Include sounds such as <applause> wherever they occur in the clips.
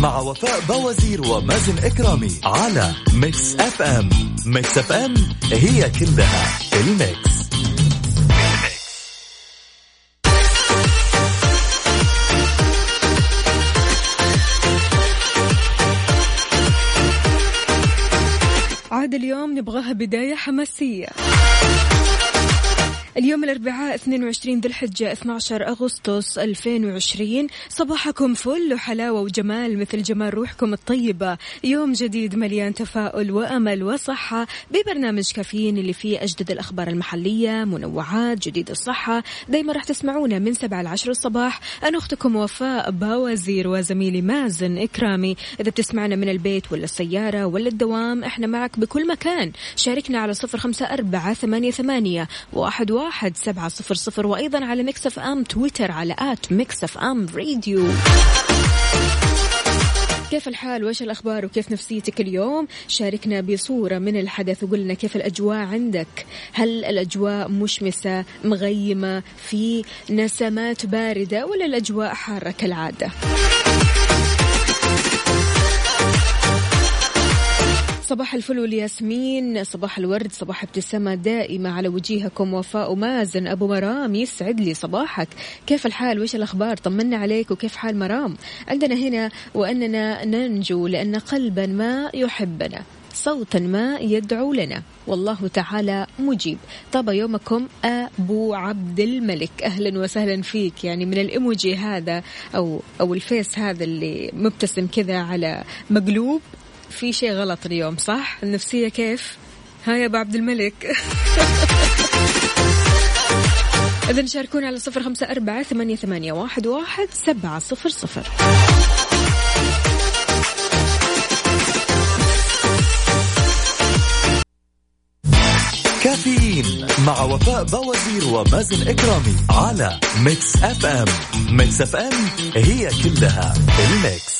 مع وفاء باوزير ومازن إكرامي على Mix FM Mix FM هي كلها ال mix. عاد اليوم نبغاها بداية حماسية. اليوم الأربعاء 22 ذي الحجة 12 أغسطس 2020 صباحكم فل وحلاوة وجمال مثل جمال روحكم الطيبة. يوم جديد مليان تفاؤل وأمل وصحة. ببرنامج كافيين اللي فيه أجدد الأخبار المحلية منوعات جديد الصحة. دايما راح تسمعونا من 7 ل 10 الصباح. أنا أختكم وفاء باوزير وزميلي مازن إكرامي. إذا بتسمعنا من البيت ولا السيارة ولا الدوام إحنا معك بكل مكان. شاركنا على صفر خمسة أربعة ثمانية, ثمانية واحد, واحد سبعة صفر صفر. وأيضا على Mix FM تويتر على at Mix FM Radio كيف الحال؟ وش الأخبار؟ وكيف نفسيتك اليوم؟ شاركنا بصورة من الحدث وقلنا كيف الأجواء عندك. هل الأجواء مشمسة مغيمة في نسمات باردة ولا الأجواء حارة كالعادة؟ صباح الفل والياسمين صباح الورد صباح ابتسامة دائمة على وجيهكم وفاء ومازن. أبو مرام يسعد لي صباحك. كيف الحال؟ وش الأخبار؟ طمنا عليك وكيف حال مرام؟ عندنا هنا وأننا ننجو لأن قلبا ما يحبنا صوتا ما يدعو لنا. والله تعالى مجيب. طاب يومكم أبو عبد الملك. أهلا وسهلا فيك. يعني من الإيموجي هذا أو أو الفيس هذا اللي مبتسم كذا على مقلوب. في شيء غلط اليوم صح؟ النفسية كيف؟ ها يا أبو عبد الملك. <laughs> إذا شاركونا على صفر خمسة أربعة ثمانية, ثمانية واحد, واحد سبعة صفر صفر. كافيين مع وفاء باوزير ومازن إكرامي على Mix FM Mix FM هي كلها ال mix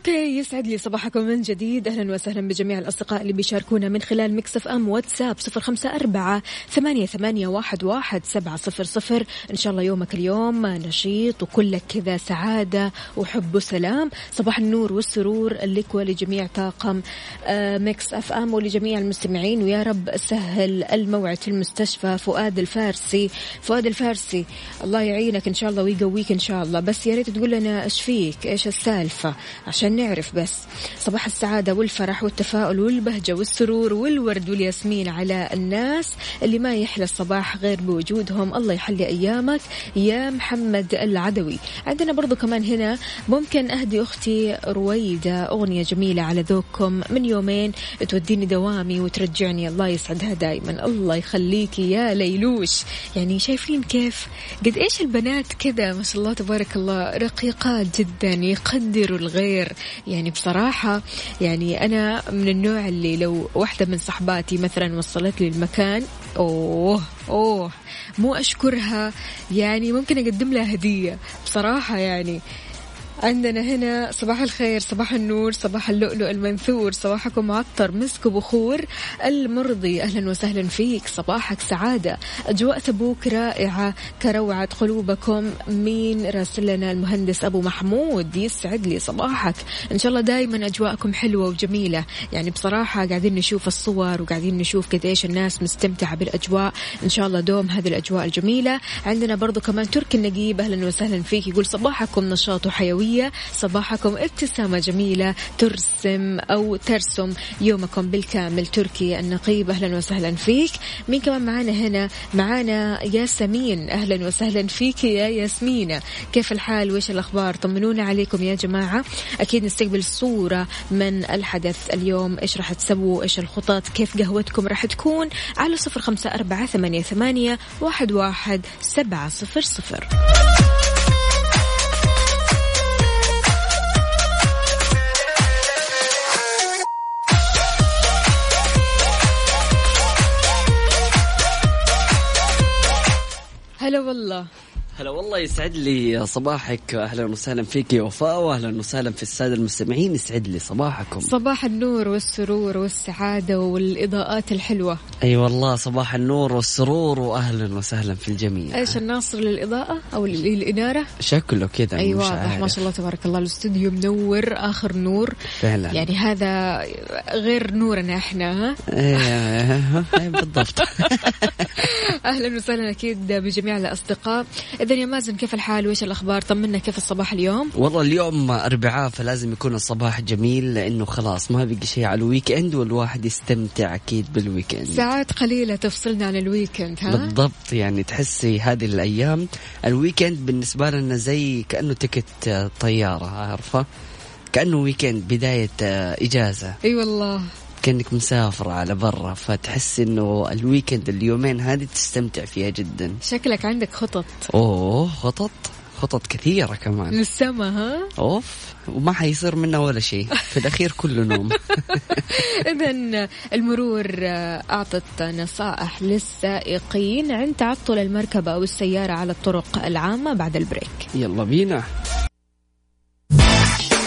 Okay يسعد لي صباحكم من جديد. أهلا وسهلا بجميع الأصدقاء اللي بيشاركونا من خلال Mix FM واتساب صفر خمسة أربعة ثمانية, ثمانية واحد, واحد سبعة صفر صفر. إن شاء الله يومك اليوم نشيط وكلك كذا سعادة وحب وسلام. صباح النور والسرور لك ولجميع طاقم آه، Mix FM ولجميع المستمعين. ويا رب سهل الموعد في المستشفى. فؤاد الفارسي فؤاد الفارسي الله يعينك إن شاء الله ويقويك إن شاء الله. بس يا ريت تقول لنا إيش فيك؟ إيش السالفة؟ عشان نعرف. بس. صباح السعادة والفرح والتفاؤل والبهجة والسرور والورد والياسمين على الناس اللي ما يحلى الصباح غير بوجودهم. الله يحلي أيامك يا محمد العدوي. عندنا برضو كمان هنا ممكن أهدي أختي رويدة أغنية جميلة على ذوقكم من يومين. توديني دوامي وترجعني الله يسعدها دائما الله يخليكي يا ليلوش. يعني شايفين كيف؟ قد إيش البنات كذا؟ ما شاء الله تبارك الله. رقيقات جدا يقدروا الغير. يعني بصراحة يعني أنا من النوع اللي لو واحدة من صحباتي مثلا وصلت لي المكان أوه أوه مو أشكرها يعني ممكن أقدم لها هدية. بصراحة يعني عندنا هنا صباح الخير صباح النور صباح اللؤلؤ المنثور صباحكم معطر مسك وبخور المرضي. أهلا وسهلا فيك صباحك سعادة. أجواء تبوك رائعة كروعة قلوبكم. مين راسل لنا؟ المهندس أبو محمود يسعد لي صباحك. إن شاء الله دائما أجواءكم حلوة وجميلة. يعني بصراحة قاعدين نشوف الصور وقاعدين نشوف قديش الناس مستمتعة بالأجواء. إن شاء الله دوم هذه الأجواء الجميلة. عندنا برضو كمان تركي النقيب أهلا وسهلا فيك. يقول صباحكم نشاط وحيوية. التنبيهية صباحكم ابتسامة جميلة ترسم أو ترسم يومكم بالكامل. تركي النقيب أهلا وسهلا فيك. مين كمان معانا هنا؟ معانا ياسمين. أهلا وسهلا فيك يا ياسمينة. كيف الحال؟ وإيش الأخبار؟ طمنونا عليكم يا جماعة. أكيد نستقبل صورة من الحدث اليوم. إيش راح تسووا؟ إيش الخطط؟ كيف قهوتكم راح تكون؟ على صفر خمسة أربعة ثمانية, ثمانية واحد, واحد سبعة صفر صفر. هلا والله. هلا والله يسعد لي صباحك أهلا وسهلا فيك يا وفاء واهلا وسهلا في السادة المستمعين يسعد لي صباحكم. صباح النور والسرور والسعادة والإضاءات الحلوة. أي أيوة والله صباح النور والسرور واهلا وسهلا في الجميع. إيش الناصر للإضاءة أو للإنارة؟ شكله كذا اي أيوة واضح ما شاء الله تبارك الله الاستوديو منور آخر نور. فعلا. يعني هذا غير نورنا إحنا ها؟ إيه بالضبط. <laughs> أهلا وسهلا أكيد بجميع الأصدقاء. اذا يا مازن كيف الحال؟ وإيش الأخبار؟ طمنا كيف الصباح اليوم؟ والله اليوم أربعاء فلازم يكون الصباح جميل لأنه خلاص ما بقي شيء على ال weekend والواحد يستمتع أكيد بال weekend ساعات قليلة تفصلنا عن ال weekend ها؟ بالضبط يعني تحسي هذه الأيام ال weekend بالنسبة لنا زي كأنه ticket طيارة عارفة؟ كأنه weekend بداية إجازة. أي والله. كأنك مسافرة على برا فتحس إنه ال weekend اليومين هذه تستمتع فيها جدا. شكلك عندك خطط. أوه خطط؟ خطط كثيرة كمان. للسما ها؟ أوف وما حيصير منها ولا شيء. في الأخير كله نوم. <laughs> اذا المرور أعطت نصائح للسائقين عند تعطل المركبة أو السيارة على الطرق العامة بعد ال break. يلا بينا.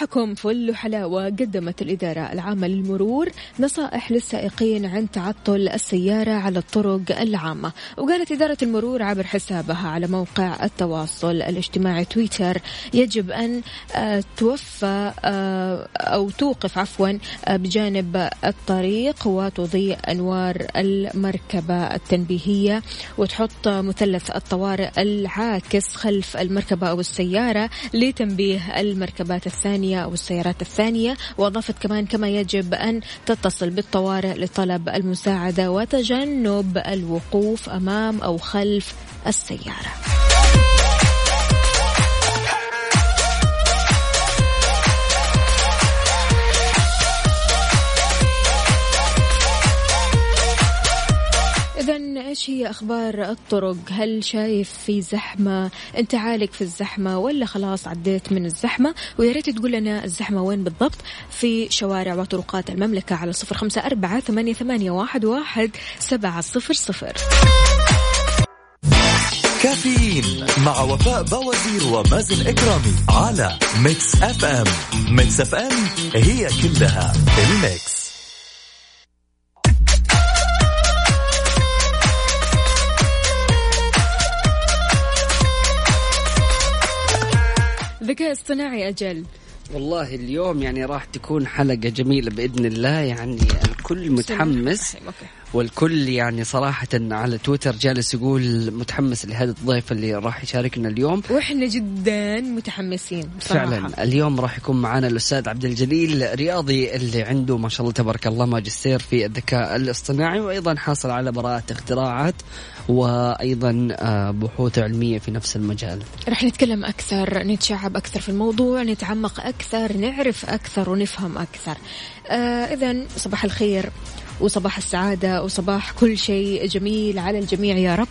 صباحكم فل وحلاوة قدمت الإدارة العامة للمرور نصائح للسائقين عن تعطل السيارة على الطرق العامة. وقالت إدارة المرور عبر حسابها على موقع التواصل الاجتماعي تويتر يجب أن آه، توفى آه، أو توقف عفوا آه، بجانب الطريق وتضيء أنوار المركبة التنبيهية وتحط مثلث الطوارئ العاكس خلف المركبة أو السيارة لتنبيه المركبات الثانية أو السيارات الثانية وأضافت كمان كما يجب أن تتصل بالطوارئ لطلب المساعدة وتجنب الوقوف أمام أو خلف السيارة. إذا إيش هي أخبار الطرق؟ هل شايف في زحمة؟ أنت عالق في الزحمة ولا خلاص عديت من الزحمة؟ ويا ريت تقول لنا الزحمة وين بالضبط في شوارع وطرقات المملكة على صفر خمسة أربعة ثمانية, ثمانية واحد, واحد سبعة صفر صفر. كافيين مع وفاء باوزير ومازن إكرامي على Mix FM Mix FM هي كلها ال mix ذكاء اصطناعي أجل. والله اليوم يعني راح تكون حلقة جميلة بإذن الله. يعني الكل متحمس. والكل يعني صراحة على تويتر جالس يقول متحمس لهذا الضيف اللي راح يشاركنا اليوم. وإحنا جدا متحمسين بصراحة. فعلا. اليوم راح يكون معنا الأستاذ عبد الجليل رياضي اللي عنده ما شاء الله تبارك الله ماجستير في الذكاء الاصطناعي وأيضا حاصل على براءة اختراعات. وأيضا آه، بحوث علمية في نفس المجال. رح نتكلم أكثر، نتشعب أكثر في الموضوع، نتعمق أكثر، نعرف أكثر ونفهم أكثر. آه اذا صباح الخير وصباح السعادة وصباح كل شيء جميل على الجميع يا رب.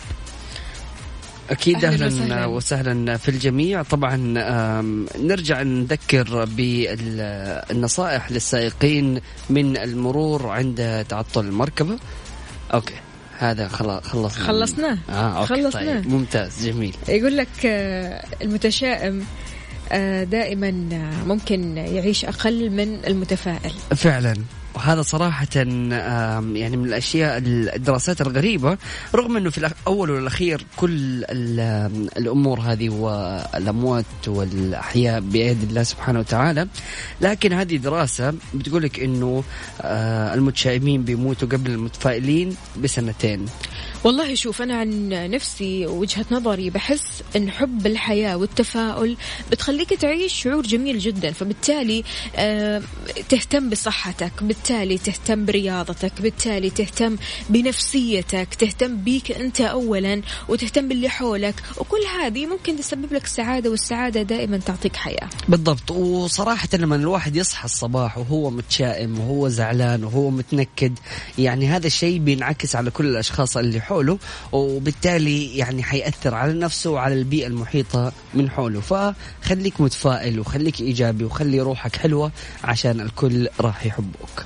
أكيد أهلا, وسهلا. وسهلا في الجميع طبعا نرجع نذكر بالنصائح للسائقين من المرور عند تعطل المركبة أوكي هذا خلاص خلصنا. خلصناه آه خلصناه طيب ممتاز جميل. يقول لك آه، المتشائم آه، دائما ممكن يعيش أقل من المتفائل. فعلا. وهذا صراحة يعني من الأشياء الدراسات الغريبة رغم أنه في الأول والأخير كل الأمور هذه والأموات والأحياء بيد الله سبحانه وتعالى. لكن هذه دراسة بتقولك أنه آه، المتشائمين بيموتوا قبل المتفائلين بسنتين. والله شوف أنا عن نفسي وجهة نظري بحس أن حب الحياة والتفاؤل بتخليك تعيش شعور جميل جدا. فبالتالي آه، تهتم بصحتك بالتالي تهتم برياضتك بالتالي تهتم بنفسيتك تهتم بيك أنت أولا وتهتم باللي حولك. وكل هذه ممكن تسبب لك سعادة والسعادة دائما تعطيك حياة. بالضبط. وصراحة لما الواحد يصحى الصباح وهو متشائم وهو زعلان وهو متنكد يعني هذا الشيء بينعكس على كل الأشخاص اللي حوله وبالتالي يعني حيأثر على نفسه وعلى البيئة المحيطة من حوله. فخليك متفائل وخليك إيجابي وخلي روحك حلوة عشان الكل راح يحبوك.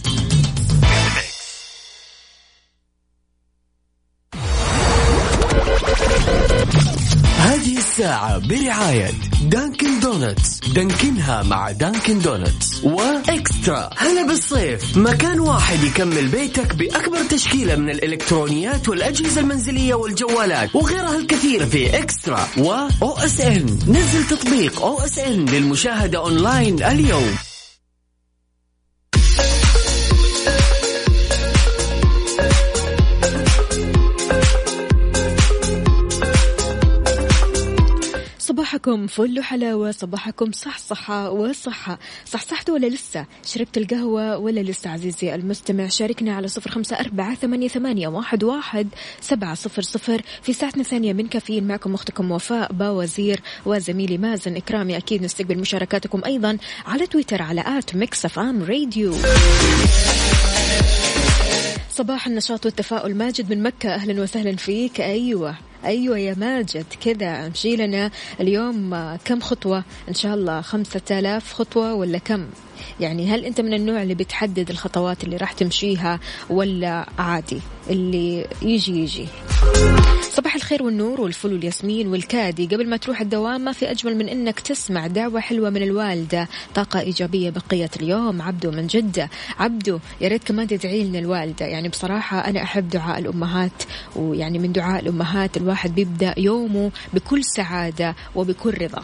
الساعة برعاية Dunkin' Donuts دانكنها مع Dunkin' Donuts و eXtra. هلا بالصيف. مكان واحد يكمل بيتك بأكبر تشكيلة من الإلكترونيات والأجهزة المنزلية والجوالات وغيرها الكثير في eXtra و OSN نزل تطبيق OSN للمشاهدة أونلاين اليوم. صباحكم فل وحلاوة صباحكم صحصحة وصحة. صحصحتوا ولا لسه؟ شربت القهوة ولا لسه عزيزي المستمع؟ شاركنا على صفر خمسة أربعة ثمانية, ثمانية واحد, واحد سبعة صفر صفر. في ساعتنا الثانية من كافيين معكم أختكم وفاء باوزير وزميلي مازن إكرامي. أكيد نستقبل مشاركاتكم أيضا على تويتر على at ميكس أف أم راديو صباح النشاط والتفاؤل. ماجد من مكة أهلا وسهلا فيك. أيوة. أيوة يا ماجد كذا. أمشي لنا اليوم كم خطوة؟ إن شاء الله خمسة آلاف خطوة ولا كم؟ يعني هل أنت من النوع اللي بتحدد الخطوات اللي راح تمشيها ولا عادي؟ اللي يجي يجي. صباح الخير والنور والفل والياسمين والكادي. قبل ما تروح الدوام ما في أجمل من أنك تسمع دعوة حلوة من الوالدة. طاقة إيجابية بقية اليوم. عبدو من جدة. عبدو يا ريت كمان تدعي لنا الوالدة. يعني بصراحة أنا أحب دعاء الأمهات ويعني من دعاء الأمهات الواحد بيبدأ يومه بكل سعادة وبكل رضا.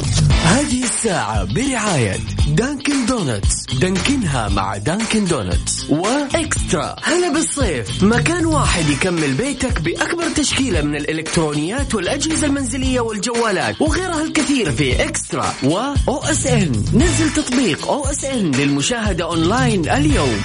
هذه الساعة برعاية دانكن دونتس. دانكنها مع دانكن دونتس. وإكسترا. هلا بالصيف. مكان واحد يكمل بيتك بأكبر تشكيلة من الإلكترونيات والأجهزة المنزلية والجوالات وغيرها الكثير في إكسترا و أو إس إن. نزل تطبيق أو إس إن للمشاهدة أونلاين اليوم.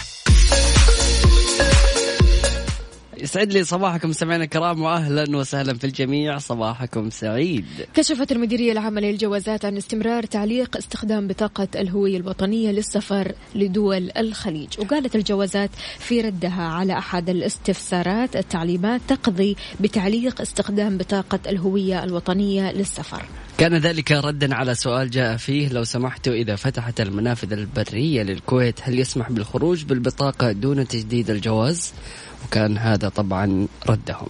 يسعد لي صباحكم سمعنا الكرام واهلا وسهلا في الجميع. صباحكم سعيد. كشفت المديرية العامة للجوازات عن استمرار تعليق استخدام بطاقة الهوية الوطنية للسفر لدول الخليج وقالت الجوازات في ردها على أحد الاستفسارات التعليمات تقضي بتعليق استخدام بطاقة الهوية الوطنية للسفر. كان ذلك ردا على سؤال جاء فيه لو سمحتوا إذا فتحت المنافذ البرية للكويت هل يسمح بالخروج بالبطاقة دون تجديد الجواز؟ وكان هذا طبعا ردهم.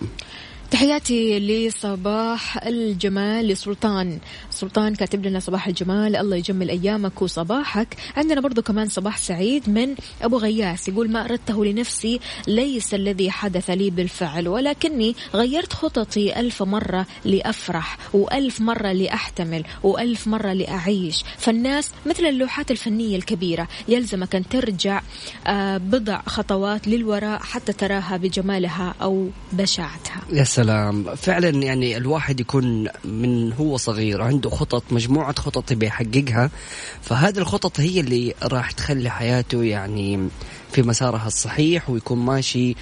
تحياتي لصباح الجمال لسلطان. سلطان كاتب لنا صباح الجمال. الله يجمل أيامك وصباحك. عندنا برضو كمان صباح سعيد من أبو غياس يقول ما أردته لنفسي ليس الذي حدث لي بالفعل ولكني غيرت خططي ألف مرة لأفرح وألف مرة لأحتمل وألف مرة لأعيش. فالناس مثل اللوحات الفنية الكبيرة يلزمك أن ترجع آه، بضع خطوات للوراء حتى تراها بجمالها أو بشاعتها. سلام فعلا يعني الواحد يكون من هو صغير عنده خطط مجموعة خطط بيحققها فهذه الخطط هي اللي راح تخلي حياته يعني في مسارها الصحيح ويكون ماشي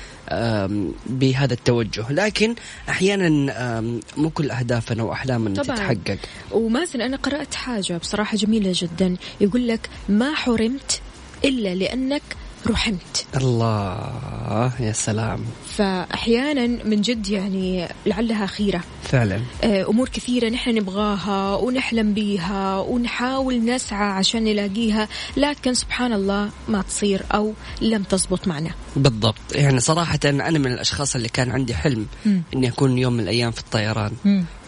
بهذا التوجه. لكن أحيانا مو كل أهدافنا وأحلامنا طبعاً. تتحقق. ومازن أنا قرأت حاجة بصراحة جميلة جدا. يقول لك ما حرمت إلا لأنك رحمت. الله يا سلام. فأحيانا من جد يعني لعلها خيرة فعلا. آه، أمور كثيرة نحن نبغاها ونحلم بيها ونحاول نسعى عشان نلاقيها لكن سبحان الله ما تصير أو لم تزبط معنا. بالضبط. يعني صراحة أنا من الأشخاص اللي كان عندي حلم إني أكون يوم من الأيام في الطيران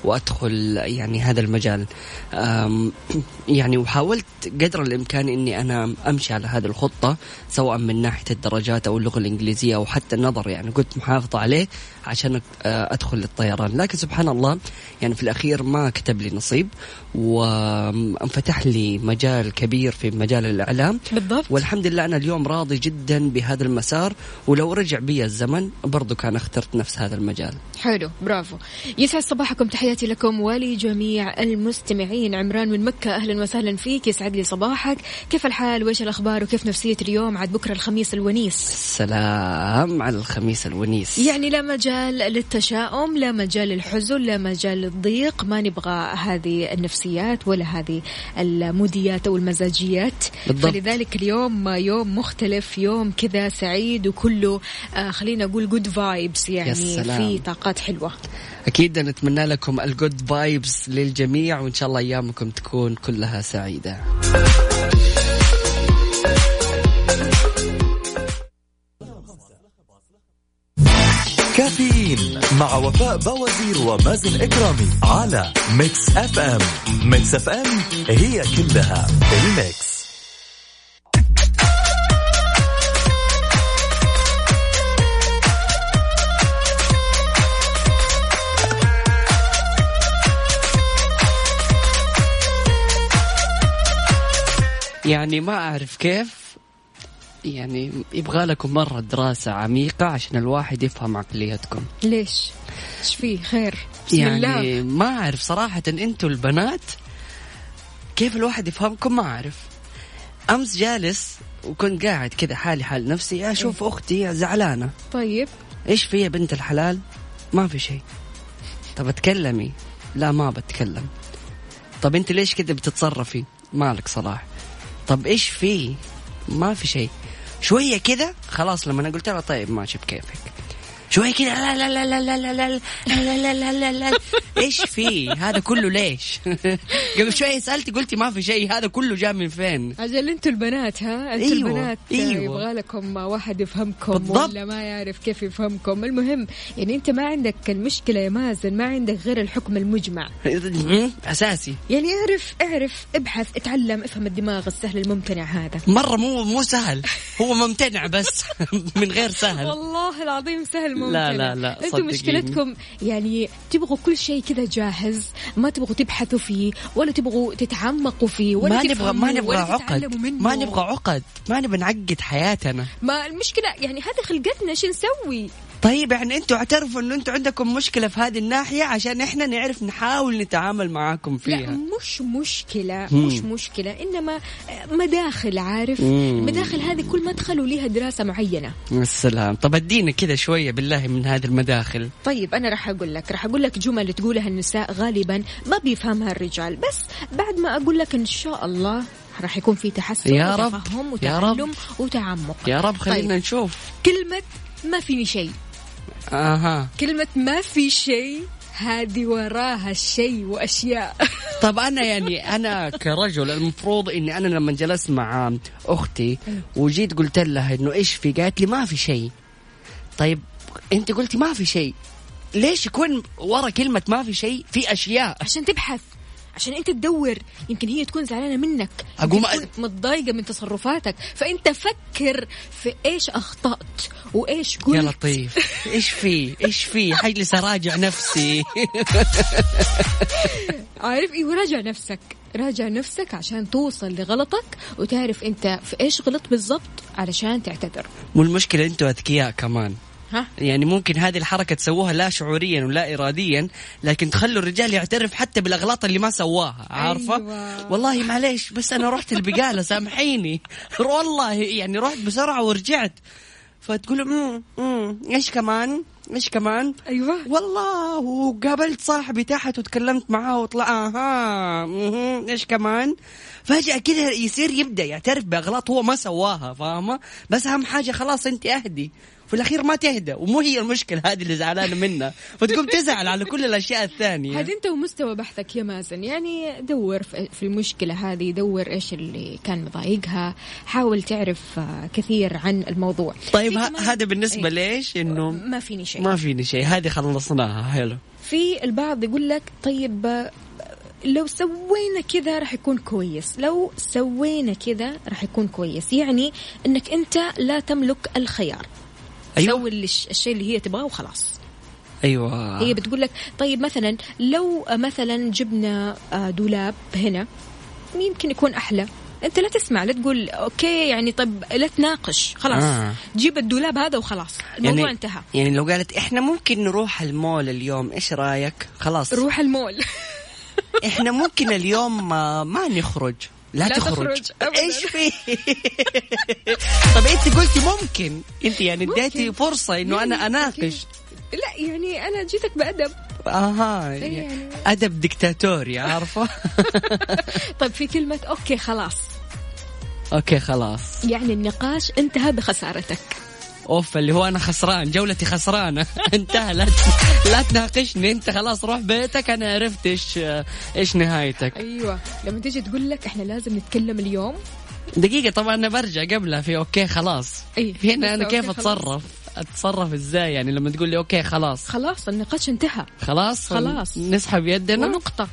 وأدخل يعني هذا المجال. <clears throat> يعني وحاولت قدر الإمكان إني أنا أمشي على هذه الخطة سواء من ناحية الدرجات أو اللغة الإنجليزية أو حتى النظر يعني. كنت محافظة عليه عشان آه، أدخل للطيران لكن سبحان الله يعني في الأخير ما كتب لي نصيب. وانفتح لي مجال كبير في مجال الإعلام. بالضبط. والحمد لله أنا اليوم راضي جدا بهذا المسار ولو رجع بي الزمن برضو كان اخترت نفس هذا المجال. حلو برافو. يسعد صباحكم. تحياتي لكم ولجميع المستمعين. عمران من مكة أهلا وسهلا فيك. يسعد لي صباحك. كيف الحال؟ وإيش الأخبار؟ وكيف نفسية اليوم عاد بكرة الخميس الونيس؟ سلام على الخميس الونيس. يعني لا مجال للتشاؤم لا مجال للحزن لا مجال للضيق. ما نبغى هذه النفسيات ولا هذه الموديات أو المزاجيات بالضبط. فلذلك اليوم يوم مختلف يوم كذا سعيد وكله آه خلينا أقول good vibes يعني. في طاقات حلوة أكيد نتمنى لكم ال good vibes للجميع وإن شاء الله أيامكم تكون كلها سعيدة كافيين مع وفاء باوزير ومازن إكرامي على ميكس أف أم. ميكس أف أم هي كلها الميكس. يعني ما أعرف كيف يعني يبغى لكم مرة دراسة عميقة عشان الواحد يفهم عقليتكم. ليش؟ إيش فيه خير؟ بسم الله. يعني ما أعرف صراحة أنتوا البنات كيف الواحد يفهمكم ما أعرف. أمس جالس وكنت قاعد كذا حالي حال نفسي أشوف أختي زعلانة. طيب. إيش في يا بنت الحلال؟ ما في شيء. طب اتكلمي. لا ما بتكلم. طب أنت ليش كذا بتتصرفي؟ مالك صلاح. طب إيش في؟ ما في شيء. شوية كذا خلاص لما أنا قلت لها طيب ماشي بكيفك. شوية كذا لا لا لا لا لا لا لا لا لا لا لا لا إيش في هذا كله ليش قبل شوية سالتي قلتي ما في شيء هذا كله جاء من فين أجل أنتوا البنات ها أنتوا أيوة، البنات أيوة. يبغى لكم واحد يفهمكم بالضبط. ولا ما يعرف كيف يفهمكم المهم يعني أنت ما عندك المشكلة يا مازن ما عندك غير الحكم المجمع اساسي يعني اعرف اعرف ابحث اتعلم افهم الدماغ السهل الممتنع هذا مره مو مو سهل هو ممتنع بس من غير سهل والله العظيم سهل ممتنع لا، لا، لا، أنتم. مشكلتكم يعني تبغوا كل شيء كذا جاهز ما تبغوا تبحثوا فيه ولا تبغوا تتعمقوا فيه ولا ما نبغى ما نبغى عقد. ما نبغى عقد. ما نبغى نعقد حياتنا. ما المشكلة يعني هذه خلقتنا شو نسوي؟ طيب يعني أنتوا اعترفوا انه أنتوا عندكم مشكلة في هذه الناحية عشان إحنا نعرف نحاول نتعامل معاكم لا فيها مش مشكلة مم. مش مشكلة إنما مداخل عارف مم. مداخل هذه كل مدخل وليها دراسة معينة السلام طب ادينا كذا شوية بالله من هذه المداخل طيب أنا راح أقول لك راح أقول لك جمل تقولها النساء غالبا ما بيفهمها الرجال بس بعد ما أقول لك إن شاء الله راح يكون في تحسن يا رب، وتفهم يا رب. وتعلم وتعمق يا رب خلينا طيب. نشوف كلمة ما فيني شيء أها. كلمة ما في شيء هذه وراها شيء وأشياء. <laughs> طب أنا يعني أنا كرجل المفروض إني أنا لما جلست مع أختي وجيت قلت لها إنه إيش في؟ قالت لي ما في شيء. طيب أنت قلتي ما في شيء. ليش يكون ورا كلمة ما في شيء؟ في أشياء. عشان تبحث. عشان انت تدور. يمكن هي تكون زعلانة منك. تكون متضايقة من تصرفاتك. فأنت فكر في إيش أخطأت وإيش قلت. يا لطيف. إيش في؟ إيش في؟ حجلس اراجع نفسي. <laughs> عارف؟ أيوه راجع نفسك. راجع نفسك عشان توصل لغلطك وتعرف أنت في إيش غلط بالضبط علشان تعتذر. والمشكلة أنتوا أذكياء كمان. ها؟ يعني ممكن هذه الحركة تسووها لا شعوريا ولا إراديا لكن تخلوا الرجال يعترف حتى بالأغلاط اللي ما سواها عارفة؟ أيوة. والله معليش بس أنا رحت البقالة سامحيني. <laughs> والله يعني رحت بسرعة ورجعت. فتقول امم إيش كمان؟ إيش كمان؟ أيوه. والله وقابلت صاحبي تحت وتكلمت معاه وطلع أها مهم. إيش كمان؟ فجأة كده يصير يبدأ يعترف بأغلاط هو ما سواها فاهمة؟ بس أهم حاجة خلاص أنت أهدي. في الأخير ما تهدى ومو هي المشكلة هذه اللي زعلانة منها. فتقوم تزعل على كل الأشياء الثانية. هذا أنت ومستوى بحثك يا مازن. يعني دور في المشكلة هذه دور إيش اللي كان مضايقها. حاول تعرف آه، كثير عن الموضوع. طيب هذا بالنسبة إيه. ليش إنه ما فيني شيء. ما فيني شيء. هذه خلصناها. حلو. في البعض يقول لك طيب لو سوينا كذا راح يكون كويس. لو سوينا كذا راح يكون كويس. يعني إنك أنت لا تملك الخيار. أيوة. سوي الش- الشيء اللي هي تبغاه وخلاص. أيوة. هي بتقول لك طيب مثلا لو مثلا جبنا آه، دولاب هنا يمكن يكون أحلى. أنت لا تسمع لا تقول okay يعني طب لا تناقش. خلاص. آه. جيب الدولاب هذا وخلاص. الموضوع يعني انتهى. يعني لو قالت إحنا ممكن نروح المول اليوم إيش رأيك؟ خلاص. روح المول. <laughs> إحنا ممكن اليوم ما, نخرج. لا, لا تخرج, تخرج. إيش في؟ <laughs> طب أنت قلتي ممكن. أنت يعني. اديتي فرصة إنه أنا يعني أناقش. لا يعني أنا جيتك بأدب. أها يعني. أدب دكتاتوري عارفة؟ <laughs> طيب في كلمة okay خلاص. أوكي خلاص. يعني النقاش انتهى بخسارتك. أوف اللي هو أنا خسران جولتي خسرانة. <laughs> انتهى لا لا تناقشني. انت خلاص روح بيتك أنا عرفت إيش إيش نهايتك. أيوه. لما تيجي تقول لك إحنا لازم نتكلم اليوم. دقيقة طبعا أنا برجع قبلها في okay خلاص. أي. هنا أنا كيف. أتصرف؟ أتصرف إزاي يعني؟ لما تقول لي okay خلاص. خلاص النقاش انتهى. خلاص؟ خلاص. نسحب يدنا؟ ونقطة.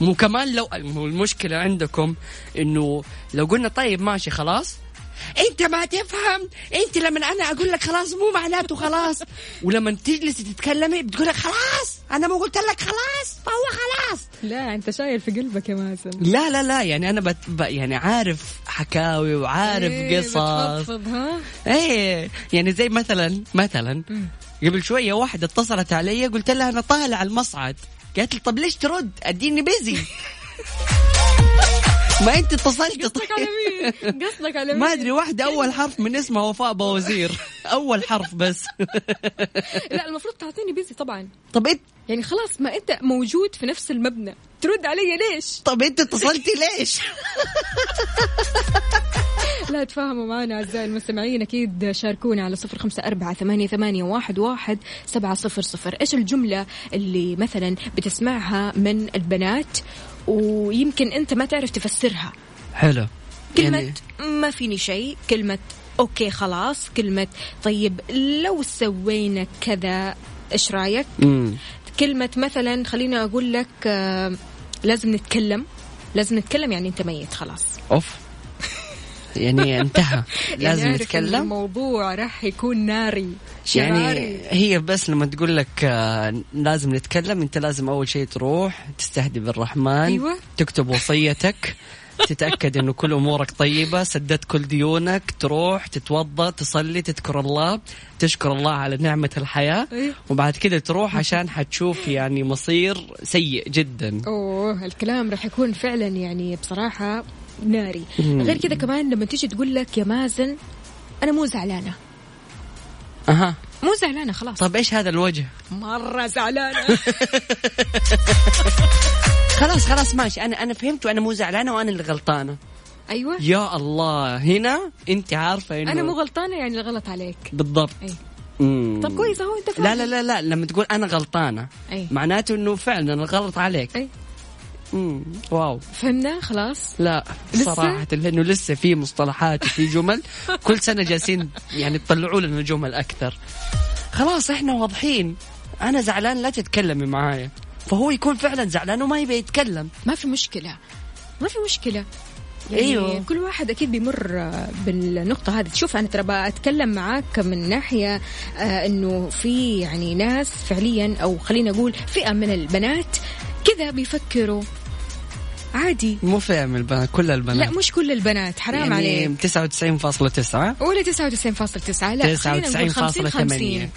مو كمان لو المشكلة عندكم إنه لو قلنا طيب ماشي خلاص. انت ما تفهم. انت لما أنا أقول لك خلاص مو معناته خلاص. <laughs> ولما تجلسي تتكلمي بتقول لك خلاص. أنا مو قلت لك خلاص. فهو خلاص. لا انت شايل في قلبك يا مازن. لا لا لا. يعني أنا بت ب- يعني عارف حكاوي وعارف إيه، قصص. ها؟ إيه يعني زي مثلا مثلا قبل شوية واحدة اتصلت علي قلت لها أنا طالع المصعد. قالت لي طب ليش ترد؟ أديني بيزي. <laughs> ما انت اتصلت قصدك على مين؟ قصدك على مين؟ ما ادري واحدة أول حرف من اسمها وفاء بوزير. أول حرف بس. <laughs> لا المفروض تعطيني بيزي طبعا. طب انت يعني خلاص ما أنت موجود في نفس المبنى. ترد علي ليش؟ طب إنت اتصلتي ليش؟ <laughs> لا تفاهموا معنا أعزائي المستمعين. أكيد شاركونا على صفر خمسة أربعة ثمانية, ثمانية واحد, واحد سبعة صفر صفر. إيش الجملة اللي مثلا بتسمعها من البنات؟ ويمكن أنت ما تعرف تفسرها. حلو. كلمة يعني ما فيني شيء كلمة أوكي خلاص كلمة طيب لو سوينا كذا إيش رأيك؟ امم كلمة مثلا خليني أقول لك آه، لازم نتكلم لازم نتكلم يعني أنت ميت خلاص. أوف. يعني انتهى. <laughs> لازم يعني عارف إن نتكلم. الموضوع راح يكون ناري شراري يعني هي بس لما تقول لك آه، لازم نتكلم انت لازم أول شيء تروح تستهدي بالرحمن أيوة. تكتب وصيتك تتأكد إنه كل أمورك طيبة سددت كل ديونك تروح تتوضأ تصلي تذكر الله تشكر الله على نعمة الحياة. أيوة. وبعد كده تروح عشان حتشوف يعني مصير سيء جدا. أوه الكلام راح يكون فعلا يعني بصراحة ناري. غير كذا كمان لما تيجي تقول لك يا مازن أنا مو زعلانة. أها. مو زعلانة خلاص. طب إيش هذا الوجه؟ مرة زعلانة. <laughs> خلاص خلاص ماشي. أنا أنا فهمت وأنا مو زعلانة وأنا اللي غلطانة. أيوه. يا الله. هنا أنت عارفة انه أنا مو غلطانة يعني الغلط عليك. بالضبط. أي. مم. طب كويس أهو أنت لا لا لا لا لما تقول أنا غلطانة أي. معناته إنه فعلا الغلط عليك. أي. مم. واو. فهمنا؟ خلاص؟ لا لسه؟ صراحة لأنه لسه في مصطلحات وفي جمل. <laughs> كل سنة جالسين يعني تطلعوا لنا جمل أكثر. خلاص إحنا واضحين. أنا زعلان لا تتكلمي معايا. فهو يكون فعلا زعلان وما يبي يتكلم. ما في مشكلة. ما في مشكلة. يعني أيوه. كل واحد أكيد بيمر بالنقطة هذه. شوف أنا ترى بتكلم معاك من ناحية آه إنه في يعني ناس فعليا أو خلينا أقول فئة من البنات كذا بيفكروا. عادي. مو فاهم البنات كل البنات. لا مش كل البنات حرام يعني عليك. 99.9 ولا 99.9 لا خلينا نقول 50 50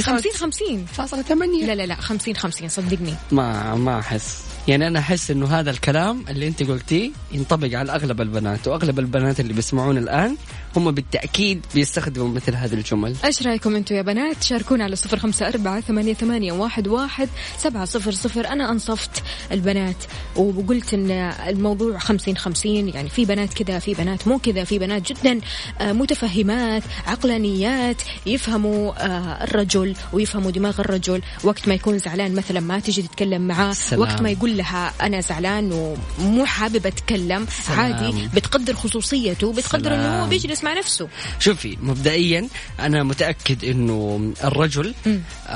50 50 فاصلة ثمانية لا لا لا 50 50 صدقني. ما ما أحس. يعني أنا أحس إنه هذا الكلام اللي أنت قلتيه ينطبق على أغلب البنات وأغلب البنات اللي بيسمعون الآن هم بالتأكيد بيستخدموا مثل هذه الجمل. إيش رأيكم أنتم يا بنات؟ شاركونا على صفر خمسة أربعة ثمانية, ثمانية واحد, واحد سبعة صفر صفر. أنا أنصفت البنات وقلت إن الموضوع خمسين خمسين يعني في بنات كذا في بنات مو كذا في بنات جدا آه، متفهمات عقلانيات يفهموا آه، الرجل ويفهموا دماغ الرجل. وقت ما يكون زعلان مثلا ما تجي تتكلم معاه سلام. وقت ما يقول لها أنا زعلان ومو حابب أتكلم. سلام. عادي بتقدر خصوصيته بتقدر إنه هو. بيجلس مع نفسه. شوفي مبدئيا أنا متأكد إنه الرجل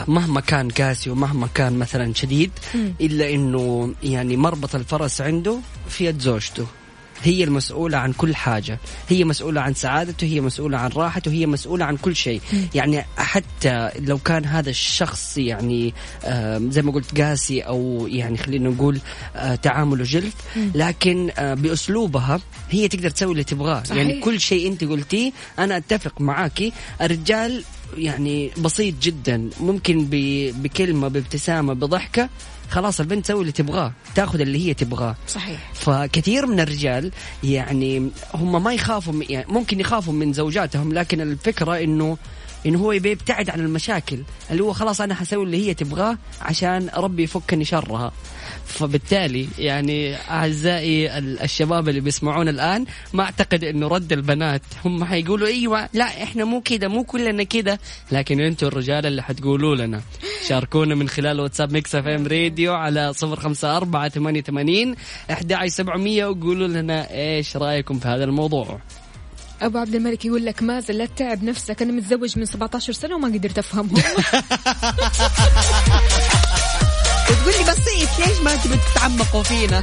مهما كان قاسي ومهما كان مثلا شديد إلا إنه يعني مربط الفرس عنده في يد زوجته. هي المسؤولة عن كل حاجة. هي مسؤولة عن سعادته هي مسؤولة عن راحته هي مسؤولة عن كل شيء. يعني حتى لو كان هذا الشخص يعني آه زي ما قلت قاسي أو يعني خلينا نقول آه تعامله جلف لكن آه بأسلوبها هي تقدر تسوي اللي تبغاه. يعني كل شيء أنت قلتيه أنا أتفق معاكي الرجال يعني بسيط جدا ممكن ب- بكلمة بابتسامة بضحكة خلاص البنت تسوي اللي تبغاه تاخذ اللي هي تبغاه. صحيح. فكثير من الرجال يعني هم ما يخافوا يعني ممكن يخافوا من زوجاتهم لكن الفكرة إنه انه هو يبي يبتعد عن المشاكل. اللي هو خلاص أنا حسوي اللي هي تبغاه عشان ربي يفكني شرها. فبالتالي يعني أعزائي ال- الشباب اللي بيسمعون الآن ما أعتقد إنه رد البنات هم حيقولوا إيوه لا إحنا مو كذا مو كلنا كذا لكن أنتم الرجال اللي حتقولوا لنا. شاركونا من خلال واتساب ميكس إف إم راديو على 054 88 11700 وقولوا لنا إيش رأيكم في هذا الموضوع. أبو عبد الملك يقول لك مازن لا تتعب نفسك أنا متزوج من 17 سنة وما قدرت افهمهم <laughs> وتقول لي بسيط ليش ما تبي تتعمقوا فينا؟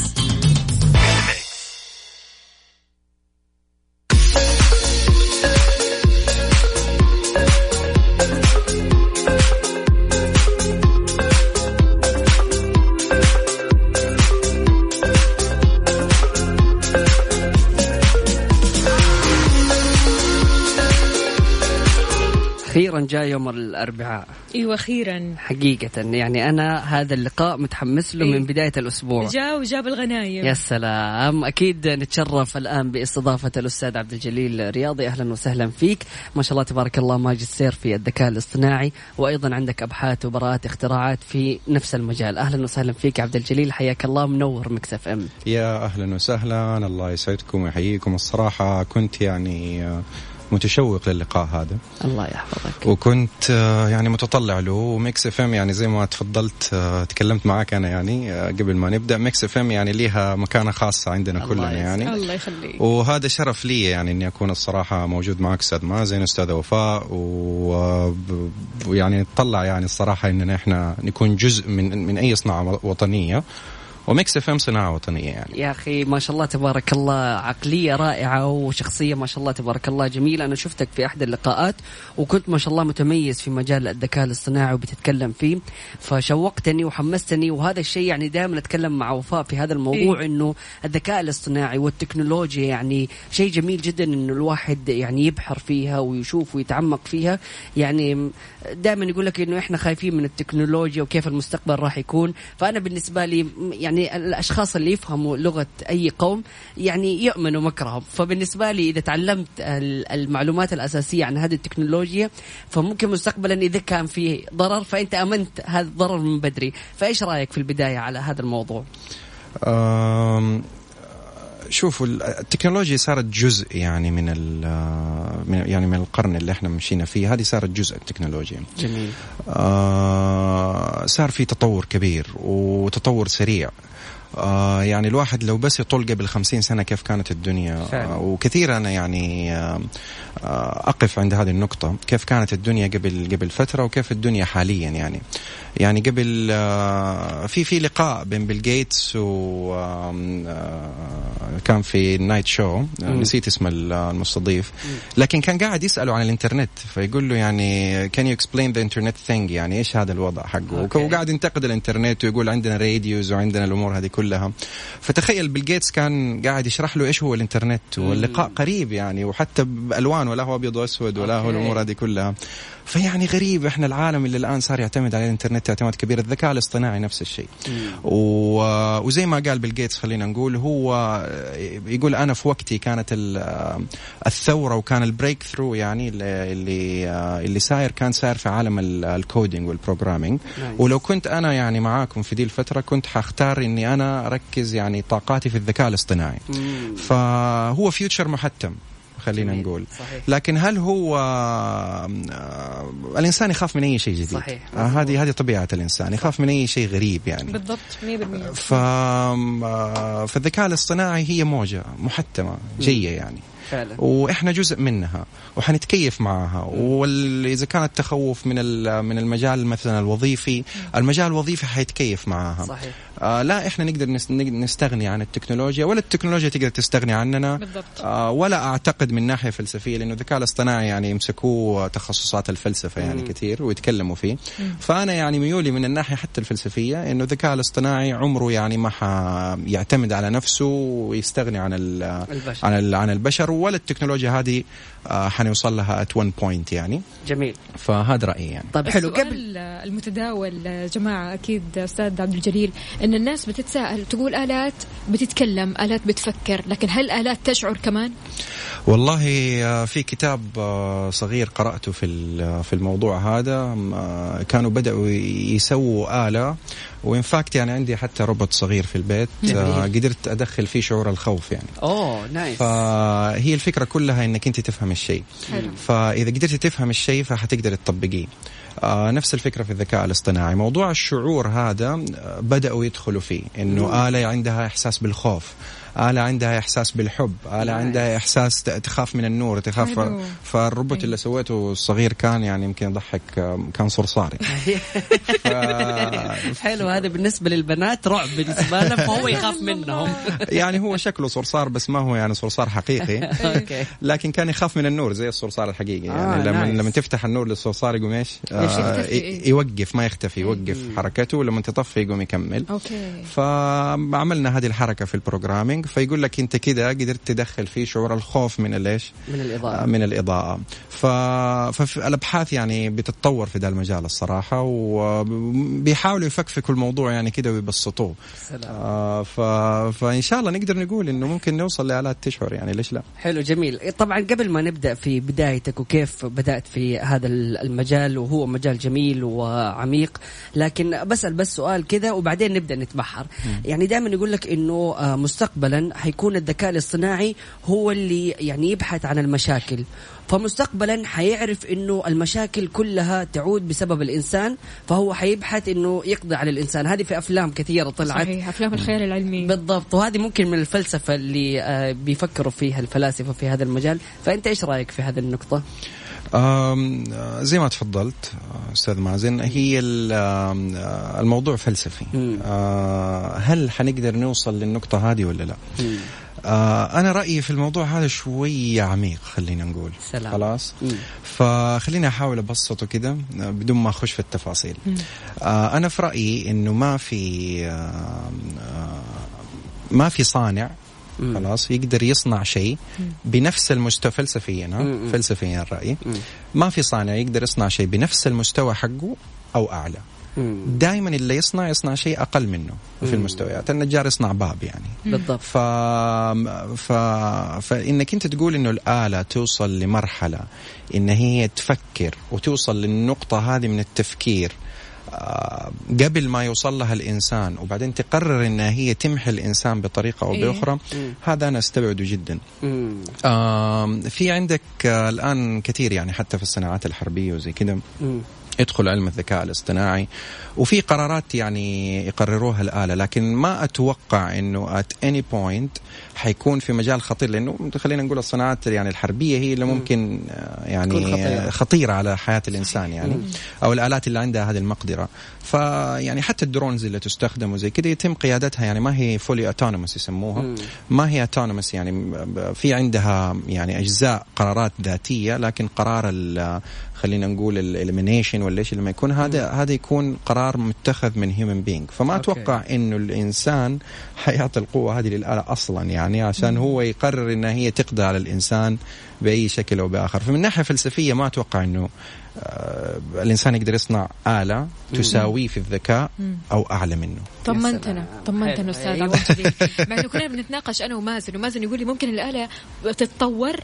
جاء يوم الأربعاء. أيوه أخيرا حقيقة يعني أنا هذا اللقاء متحمس له إيه. من بداية الأسبوع. جاء وجاب الغنايم. يا سلام. أكيد نتشرف الآن باستضافة الأستاذ عبد الجليل رياضي. أهلا وسهلا فيك. ما شاء الله تبارك الله ماجستير في الذكاء الاصطناعي وأيضا عندك أبحاث وبراءات اختراعات في نفس المجال. أهلا وسهلا فيك عبد الجليل. حياك الله منور مكسف إم. يا أهلا وسهلا. الله يسعدكم ويحييكم. الصراحة كنت يعني آه، متشوق للقاء هذا. الله يحفظك. وكنت آه، يعني متطلع له. وميكس إف إم يعني زي ما تفضلت آه، تكلمت معك أنا يعني آه، قبل ما نبدأ. ميكس إف إم يعني ليها مكانة خاصة عندنا الله كلنا. يعني. الله يخليك. وهذا شرف لي يعني إني أكون الصراحة موجود معك أستاذ مازن أستاذ وفاء. ويعني نتطلع يعني الصراحة إننا إحنا نكون جزء من من أي صناعة وطنية. وميكس إف إم صناعة وطنية يعني. يا أخي ما شاء الله تبارك الله عقلية رائعة وشخصية ما شاء الله تبارك الله جميلة. أنا شفتك في أحد اللقاءات وكنت ما شاء الله متميز في مجال الذكاء الاصطناعي وبتتكلم فيه فشوقتني وحمستني. وهذا الشيء يعني دائما أتكلم مع وفاء في هذا الموضوع إيه. إنه الذكاء الاصطناعي والتكنولوجيا يعني شيء جميل جدا إنه الواحد يعني يبحر فيها ويشوف ويتعمق فيها. يعني دائما يقول لك إنه إحنا خايفين من التكنولوجيا وكيف المستقبل راح يكون. فأنا بالنسبة لي يعني الأشخاص اللي يفهموا لغة أي قوم يعني يؤمنوا مكرهم. فبالنسبة لي إذا تعلمت ال- المعلومات الأساسية عن هذه التكنولوجيا فممكن مستقبلا إذا كان في ضرر فأنت أمنت هذا الضرر من بدري. فإيش رأيك في البداية على هذا الموضوع؟ شوفوا ال- التكنولوجيا صارت جزء يعني من ال- من- يعني من القرن اللي إحنا مشينا فيه. هذه صارت جزء التكنولوجيا. جميل. آه صار في تطور كبير وتطور سريع. آه يعني الواحد لو بس يطول قبل خمسين سنة كيف كانت الدنيا. آه وكثير أنا يعني آه آه أقف عند هذه النقطة. كيف كانت الدنيا قبل قبل فترة وكيف الدنيا حاليا يعني. يعني قبل آه في في لقاء بين بيل جيتس و آه كان في ال night show. نسيت اسم المستضيف. لكن كان قاعد يسأله عن الإنترنت فيقول له يعني كان you explain the internet thing يعني إيش هذا الوضع حقه؟ okay. وقاعد ينتقد الإنترنت ويقول عندنا radios وعندنا الأمور هذه كلها. فتخيل بيل جيتس كان قاعد يشرح له إيش هو الإنترنت واللقاء قريب يعني وحتى بألوان ولا هو أبيض وأسود ولا هو okay. الأمور هذه كلها. فيعني غريب إحنا العالم اللي الآن صار يعتمد على الإنترنت اعتماد كبير الذكاء الاصطناعي نفس الشيء. و- وزي ما قال بيل جيتس خلينا نقول هو يقول أنا في وقتي كانت ال- الثورة وكان ال breakthrough يعني اللي اللي, ساير كان ساير في عالم ال- ال coding وال programming. ولو كنت أنا يعني معاكم في دي الفترة كنت حختار إني أنا أركز يعني طاقاتي في الذكاء الاصطناعي. فهو فيوتشر محتم. خلينا جميل. نقول. صحيح. لكن هل هو آه، الإنسان يخاف من أي شيء جديد؟ صحيح. آه، هذه هذه طبيعة الإنسان يخاف من أي شيء غريب يعني. بالضبط 100% ف آه، فالذكاء الاصطناعي هي موجة محتمة جية يعني. فعلا. وإحنا جزء منها وحنتكيف معها. واذا كان التخوف من من المجال مثلا الوظيفي المجال الوظيفي حيتكيف معها. صحيح. آه لا إحنا نقدر نس- نقدر نستغني عن التكنولوجيا ولا التكنولوجيا تقدر تستغني عننا بالضبط. آه ولا أعتقد من ناحية فلسفية لأنه الذكاء الاصطناعي يعني يمسكوه تخصصات الفلسفة يعني مم. كثير ويتكلموا فيه فأنا يعني ميولي من الناحية حتى الفلسفية إنه الذكاء الاصطناعي عمره يعني ما حيعتمد على نفسه ويستغني عن ال- البشر. عن ال- عن البشر ولا التكنولوجيا هذه آه حنوصل لها at one point يعني جميل فهذا رأيي يعني طيب حلو السؤال قبل المتداول يا جماعة أكيد أستاذ عبد الجليل أن الناس بتتساءل تقول آلات بتتكلم آلات بتفكر لكن هل آلات تشعر كمان؟ والله آه، في كتاب آه، صغير قرأته في ال- في الموضوع هذا آه، كانوا بدأوا يسووا آلة و in fact يعني عندي حتى روبوت صغير في البيت آه، قدرت أدخل فيه شعور الخوف يعني. أوه نايس فهي الفكرة كلها إنك أنت تفهم الشيء. حلو. فإذا قدرتي تفهم الشيء فحتقدر تطبقيه. آه نفس الفكرة في الذكاء الاصطناعي. موضوع الشعور هذا آه، بدأوا يدخلوا فيه إنه آلة عندها إحساس بالخوف. آلة عندها إحساس بالحب آلة. عندها إحساس تخاف من النور تخاف حلو. فالروبوت اللي سويته الصغير كان يعني يمكن يضحك آه، كان صرصاري <laughs> ف... حلو هذا بالنسبة للبنات رعب بالنسبة لهم <laughs> فهو يخاف منهم. <laughs> يعني هو شكله صرصار بس ما هو يعني صرصار حقيقي. أوكي. لكن كان يخاف من النور زي الصرصار الحقيقي. يعني آه، لما nice. لما تفتح النور للصرصار يقوم إيش؟ ي- يوقف ما يختفي يوقف حركته. ولما تطفي يقوم يكمل. okay. فعملنا هذه الحركة في ال programming. فيقول لك أنت كده قدرت تدخل فيه شعور الخوف من الايش؟ من الإضاءة من الإضاءة ف... فالابحاث يعني بتتطور في ذا المجال الصراحة وبيحاولوا يفكفكوا الموضوع يعني كده ويبسطوه. آه ف... فإن شاء الله نقدر نقول إنه ممكن نوصل لآلات تشعر يعني ليش لا؟ حلو جميل طبعا قبل ما نبدأ في بدايتك وكيف بدأت في هذا المجال وهو مجال جميل وعميق لكن بسأل بس سؤال كذا وبعدين نبدأ نتبحر يعني دائما يقول لك إنه آه، مستقبل مستقبلا حيكون الذكاء الاصطناعي هو اللي يعني يبحث عن المشاكل. فمستقبلا حيعرف إنه المشاكل كلها تعود بسبب الإنسان فهو حيبحث إنه يقضي على الإنسان. هذه في أفلام كثيرة طلعت. صحيح أفلام الخيال العلمي. بالضبط. وهذه ممكن من الفلسفة اللي آه، بيفكروا فيها الفلاسفة في هذا المجال. فأنت إيش رأيك في هذه النقطة؟ زي ما تفضلت آه، أستاذ مازن هي آه، الموضوع فلسفي. آه، هل حنقدر نوصل للنقطة هذه ولا لا؟ آه، أنا رأيي في الموضوع هذا شوية عميق خلينا نقول. سلام. خلاص؟ مم. فخليني أحاول أبسطه كده آه، بدون ما أخش في التفاصيل. آه، أنا في رأيي إنه ما في آه، آه، ما في صانع خلاص يقدر يصنع شيء بنفس المستوى فلسفيا فلسفيا رأيي. ما في صانع يقدر يصنع شيء بنفس المستوى حقه أو أعلى. دائما اللي يصنع يصنع شيء أقل منه في المستويات. النجار يصنع باب يعني. بالضبط. ف... ف... فإنك أنت تقول إنه الآلة توصل لمرحلة إن هي تفكر وتوصل للنقطة هذه من التفكير قبل ما يوصل لها الإنسان وبعدين تقرر إنها هي تمحي الإنسان بطريقة أو إيه. بأخرى هذا أنا استبعده جدا. آم، في عندك آه، الآن كثير يعني حتى في الصناعات الحربية وزي مم. يدخل علم الذكاء الاصطناعي. وفي قرارات يعني يقرروها الآلة لكن ما أتوقع أنه at any point حيكون في مجال خطير لأنه خلينا نقول الصناعات يعني الحربية هي اللي ممكن آه، يعني خطيرة. خطيرة. على حياة الإنسان يعني أو الآلات اللي عندها هذه المقدرة. فيعني حتى ال drones اللي تستخدم وزي كده يتم قيادتها يعني ما هي fully autonomous يسموها. ما هي autonomous يعني في عندها يعني أجزاء قرارات ذاتية لكن قرار ال- خلينا نقول ال elimination ولا إيش لما يكون هذا هذا يكون قرار متخذ من human being فما okay. أتوقع إنه الإنسان حيعطي القوة هذه للآلة أصلا يعني عشان هو يقرر ان هي تقضي على الإنسان بأي شكل أو بآخر. فمن ناحية فلسفية ما أتوقع إنه الإنسان يقدر يصنع آلة تساويه في الذكاء أو أعلى منه طمنتنا. طمنتنا. أستاذ أيوة. عبد الجليل <laughs> مع إنه كنا بنتناقش أنا ومازن ومازن يقول لي ممكن الآلة تتطور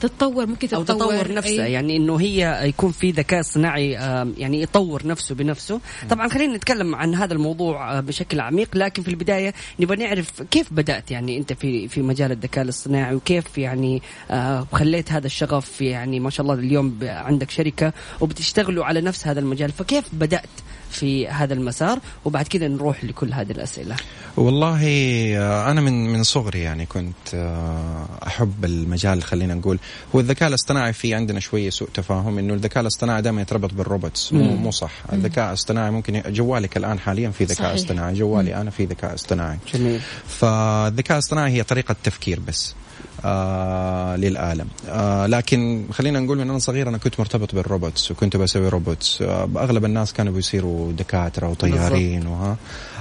تتطور ممكن أو تتطور تطور نفسه أي. يعني إنه هي يكون في ذكاء اصطناعي آم، يعني يطور نفسه بنفسه طبعا خلينا نتكلم عن هذا الموضوع آه، بشكل عميق لكن في البداية نبغى نعرف كيف بدأت يعني أنت في في مجال الذكاء الاصطناعي وكيف يعني آه، خليت هذا الشغف يعني ما شاء الله اليوم عندك شركة وبتشتغلوا على نفس هذا المجال. فكيف بدأت في هذا المسار؟ وبعد كذا نروح لكل هذه الأسئلة. والله آه، أنا من من صغري يعني كنت آه، أحب المجال خلينا نقول. هو الذكاء الاصطناعي في عندنا شوية سوء تفاهم إنه الذكاء الاصطناعي دائما يتربط بالروبوتس. مو مو صح. الذكاء الاصطناعي ممكن جوالك الآن حاليا في ذكاء. اصطناعي جوالي أنا في ذكاء اصطناعي. جميل. فالذكاء الاصطناعي هي طريقة تفكير بس. آه للآلة آه لكن خلينا نقول من أنا صغير أنا كنت مرتبط بال robots وكنت بسوي robots. آه أغلب الناس كانوا بيصيروا دكاترة وطيارين وها.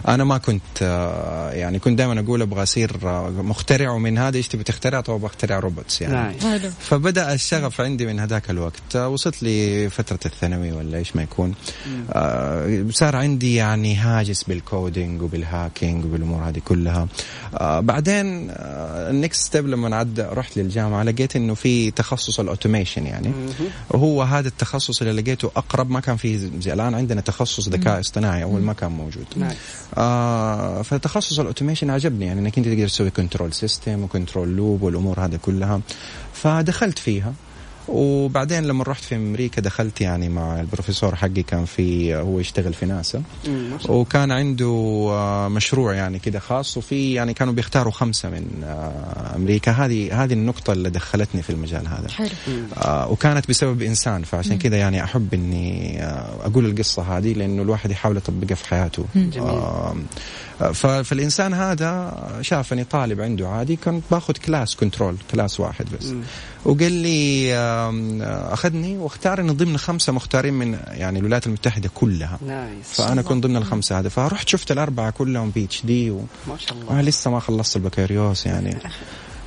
أنا ما كنت آه يعني كنت دائما أقول أبغى أصير آه مخترع ومن هذا إيش تبي تخترع؟ طب بخترع robots يعني. نعم. فبدأ الشغف عندي من هذاك الوقت. آه، وصلت لي فترة الثانوي ولا إيش ما يكون. آه، صار عندي يعني هاجس بال coding وبال hacking وبالأمور هذه كلها. آه، بعدين ال next step لما عد رحت للجامعة لقيت إنه في تخصص ال automation يعني. وهو هذا التخصص اللي لقيته أقرب ما كان فيه زي الآن عندنا تخصص ذكاء اصطناعي أول ما كان موجود. نعم. آه فتخصص ال automation عجبني يعني إنك أنت تقدر تسوي control system و control loop والأمور هذه كلها. فدخلت فيها. وبعدين لما رحت في أمريكا دخلت يعني مع البروفيسور حقي كان في هو يشتغل في ناسا. وكان عنده آه، مشروع يعني كده خاص وفي يعني كانوا بيختاروا خمسة من آه، أمريكا. هذه هذه النقطة اللي دخلتني في المجال هذا. حلو. آه، وكانت بسبب إنسان فعشان كذا يعني أحب إني أقول القصة هذه لأنه الواحد يحاول يطبقها في حياته. فالإنسان هذا شافني طالب عنده عادي كنت باخذ class control class واحد بس. وقال لي أخذني واختارني ضمن خمسة مختارين من يعني الولايات المتحدة كلها. nice فأنا كنت ضمن الخمسة هذا فرحت شفت الأربعة كلهم PhD و... ما شاء الله. آه لسه ما خلصت البكالوريوس يعني. <laughs>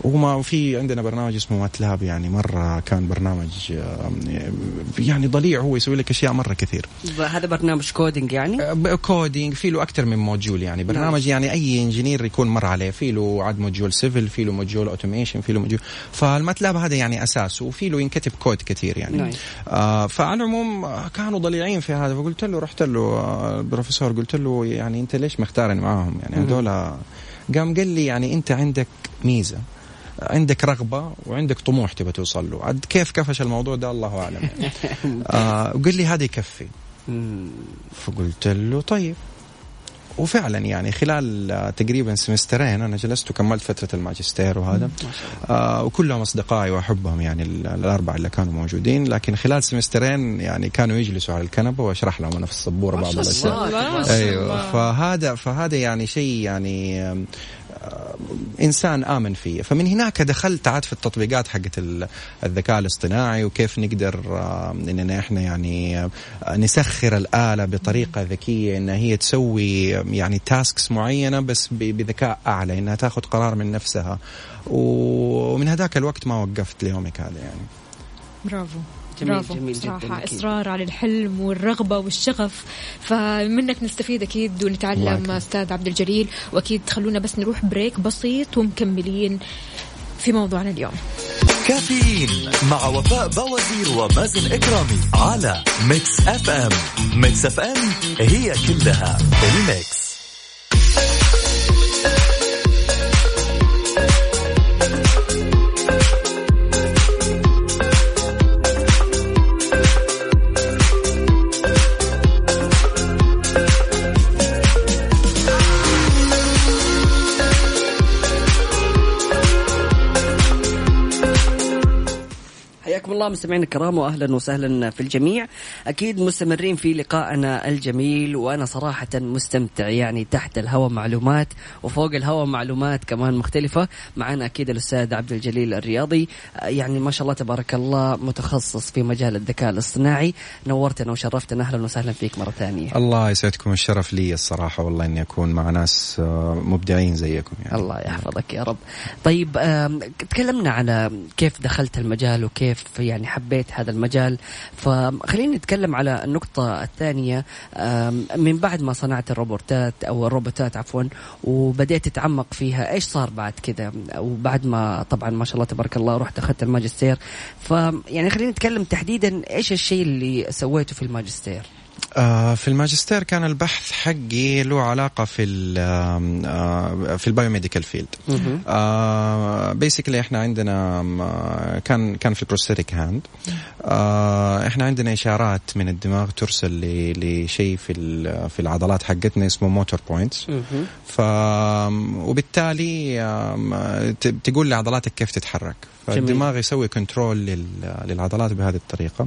وما في عندنا برنامج اسمه ماتلاب يعني مرة كان برنامج آه، يعني ضليع هو يسوي لك أشياء مرة كثير. هذا برنامج coding يعني؟ آه، coding في له أكثر من module يعني. برنامج يعني أي engineer يكون مر عليه. في له عاد module civil في له module automation في له module فالماتلاب هذا يعني اساسه وفي له ينكتب كود كثير يعني. nice. آه فعلى العموم آه، كانوا ضليعين في هذا. فقلت له رحت له آه، البروفيسور قلت له يعني أنت ليش مختارني معاهم؟ يعني هذول قام قال لي يعني أنت عندك ميزة. عندك رغبة وعندك طموح تبى توصل له. عاد كيف كفش الموضوع ده؟ الله أعلم. يعني. <laughs> آه وقال لي هذا يكفي فقلت له طيب. وفعلا يعني خلال تقريبا سمسترين أنا جلست وكملت فترة الماجستير وهذا. آه وكلهم أصدقائي وأحبهم يعني ال- الأربعة اللي كانوا موجودين. لكن خلال سمسترين يعني كانوا يجلسوا على الكنبة وأشرح لهم أنا في السبورة بعض الأشياء. أيوه فهذا فهذا يعني شيء يعني آه، إنسان آمن فيه. فمن هناك دخلت عاد في التطبيقات حقت ال- الذكاء الاصطناعي وكيف نقدر آه، إننا إحنا يعني آه، نسخر الآلة بطريقة ذكية إن هي تسوي آه، يعني تاسكس معينة بس بذكاء أعلى إنها تاخذ قرار من نفسها. ومن هذاك الوقت ما وقفت ليومك هذا يعني. برافو. جميل، برافو جميل جداً، صراحة أكيد. إصرار على الحلم والرغبة والشغف فمنك نستفيد أكيد ونتعلم. أستاذ عبد الجليل وأكيد خلونا بس نروح break بسيط ومكملين في موضوعنا اليوم كافيين مع وفاء بوازير ومازن إكرامي على Mix FM Mix FM هي كلها ال mix الله مستمعينا الكرام واهلا وسهلا في الجميع. أكيد مستمرين في لقائنا الجميل وأنا صراحة مستمتع يعني تحت الهواء معلومات وفوق الهواء معلومات كمان مختلفة. معنا أكيد الأستاذ عبد الجليل الرياضي. يعني ما شاء الله تبارك الله متخصص في مجال الذكاء الاصطناعي. نورتنا وشرفتنا أهلا وسهلا فيك مرة ثانية. الله يسعدكم الشرف لي الصراحة والله إني أكون مع ناس آه، مبدعين زيكم يعني. الله يحفظك يا رب. طيب تكلمنا على كيف دخلت المجال وكيف يعني حبيت هذا المجال. فخلينا نتكلم على النقطة الثانية. من بعد ما صنعت الروبوتات أو الروبوتات عفوا وبدأت تتعمق فيها إيش صار بعد كذا؟ وبعد ما طبعا ما شاء الله تبارك الله رحت أخذت الماجستير. فيعني خلينا نتكلم تحديدا إيش الشيء اللي سويته في الماجستير؟ في الماجستير كان البحث حقي له علاقة في ال آه، في ال biomedical field basically إحنا عندنا آه، كان كان في ال prosthetic hand إحنا عندنا إشارات من الدماغ ترسل ل- لشيء في في العضلات حقتنا اسمه motor points ف وبالتالي تقول لعضلاتك كيف تتحرك. فالدماغ يسوي control لل- للعضلات بهذه الطريقة.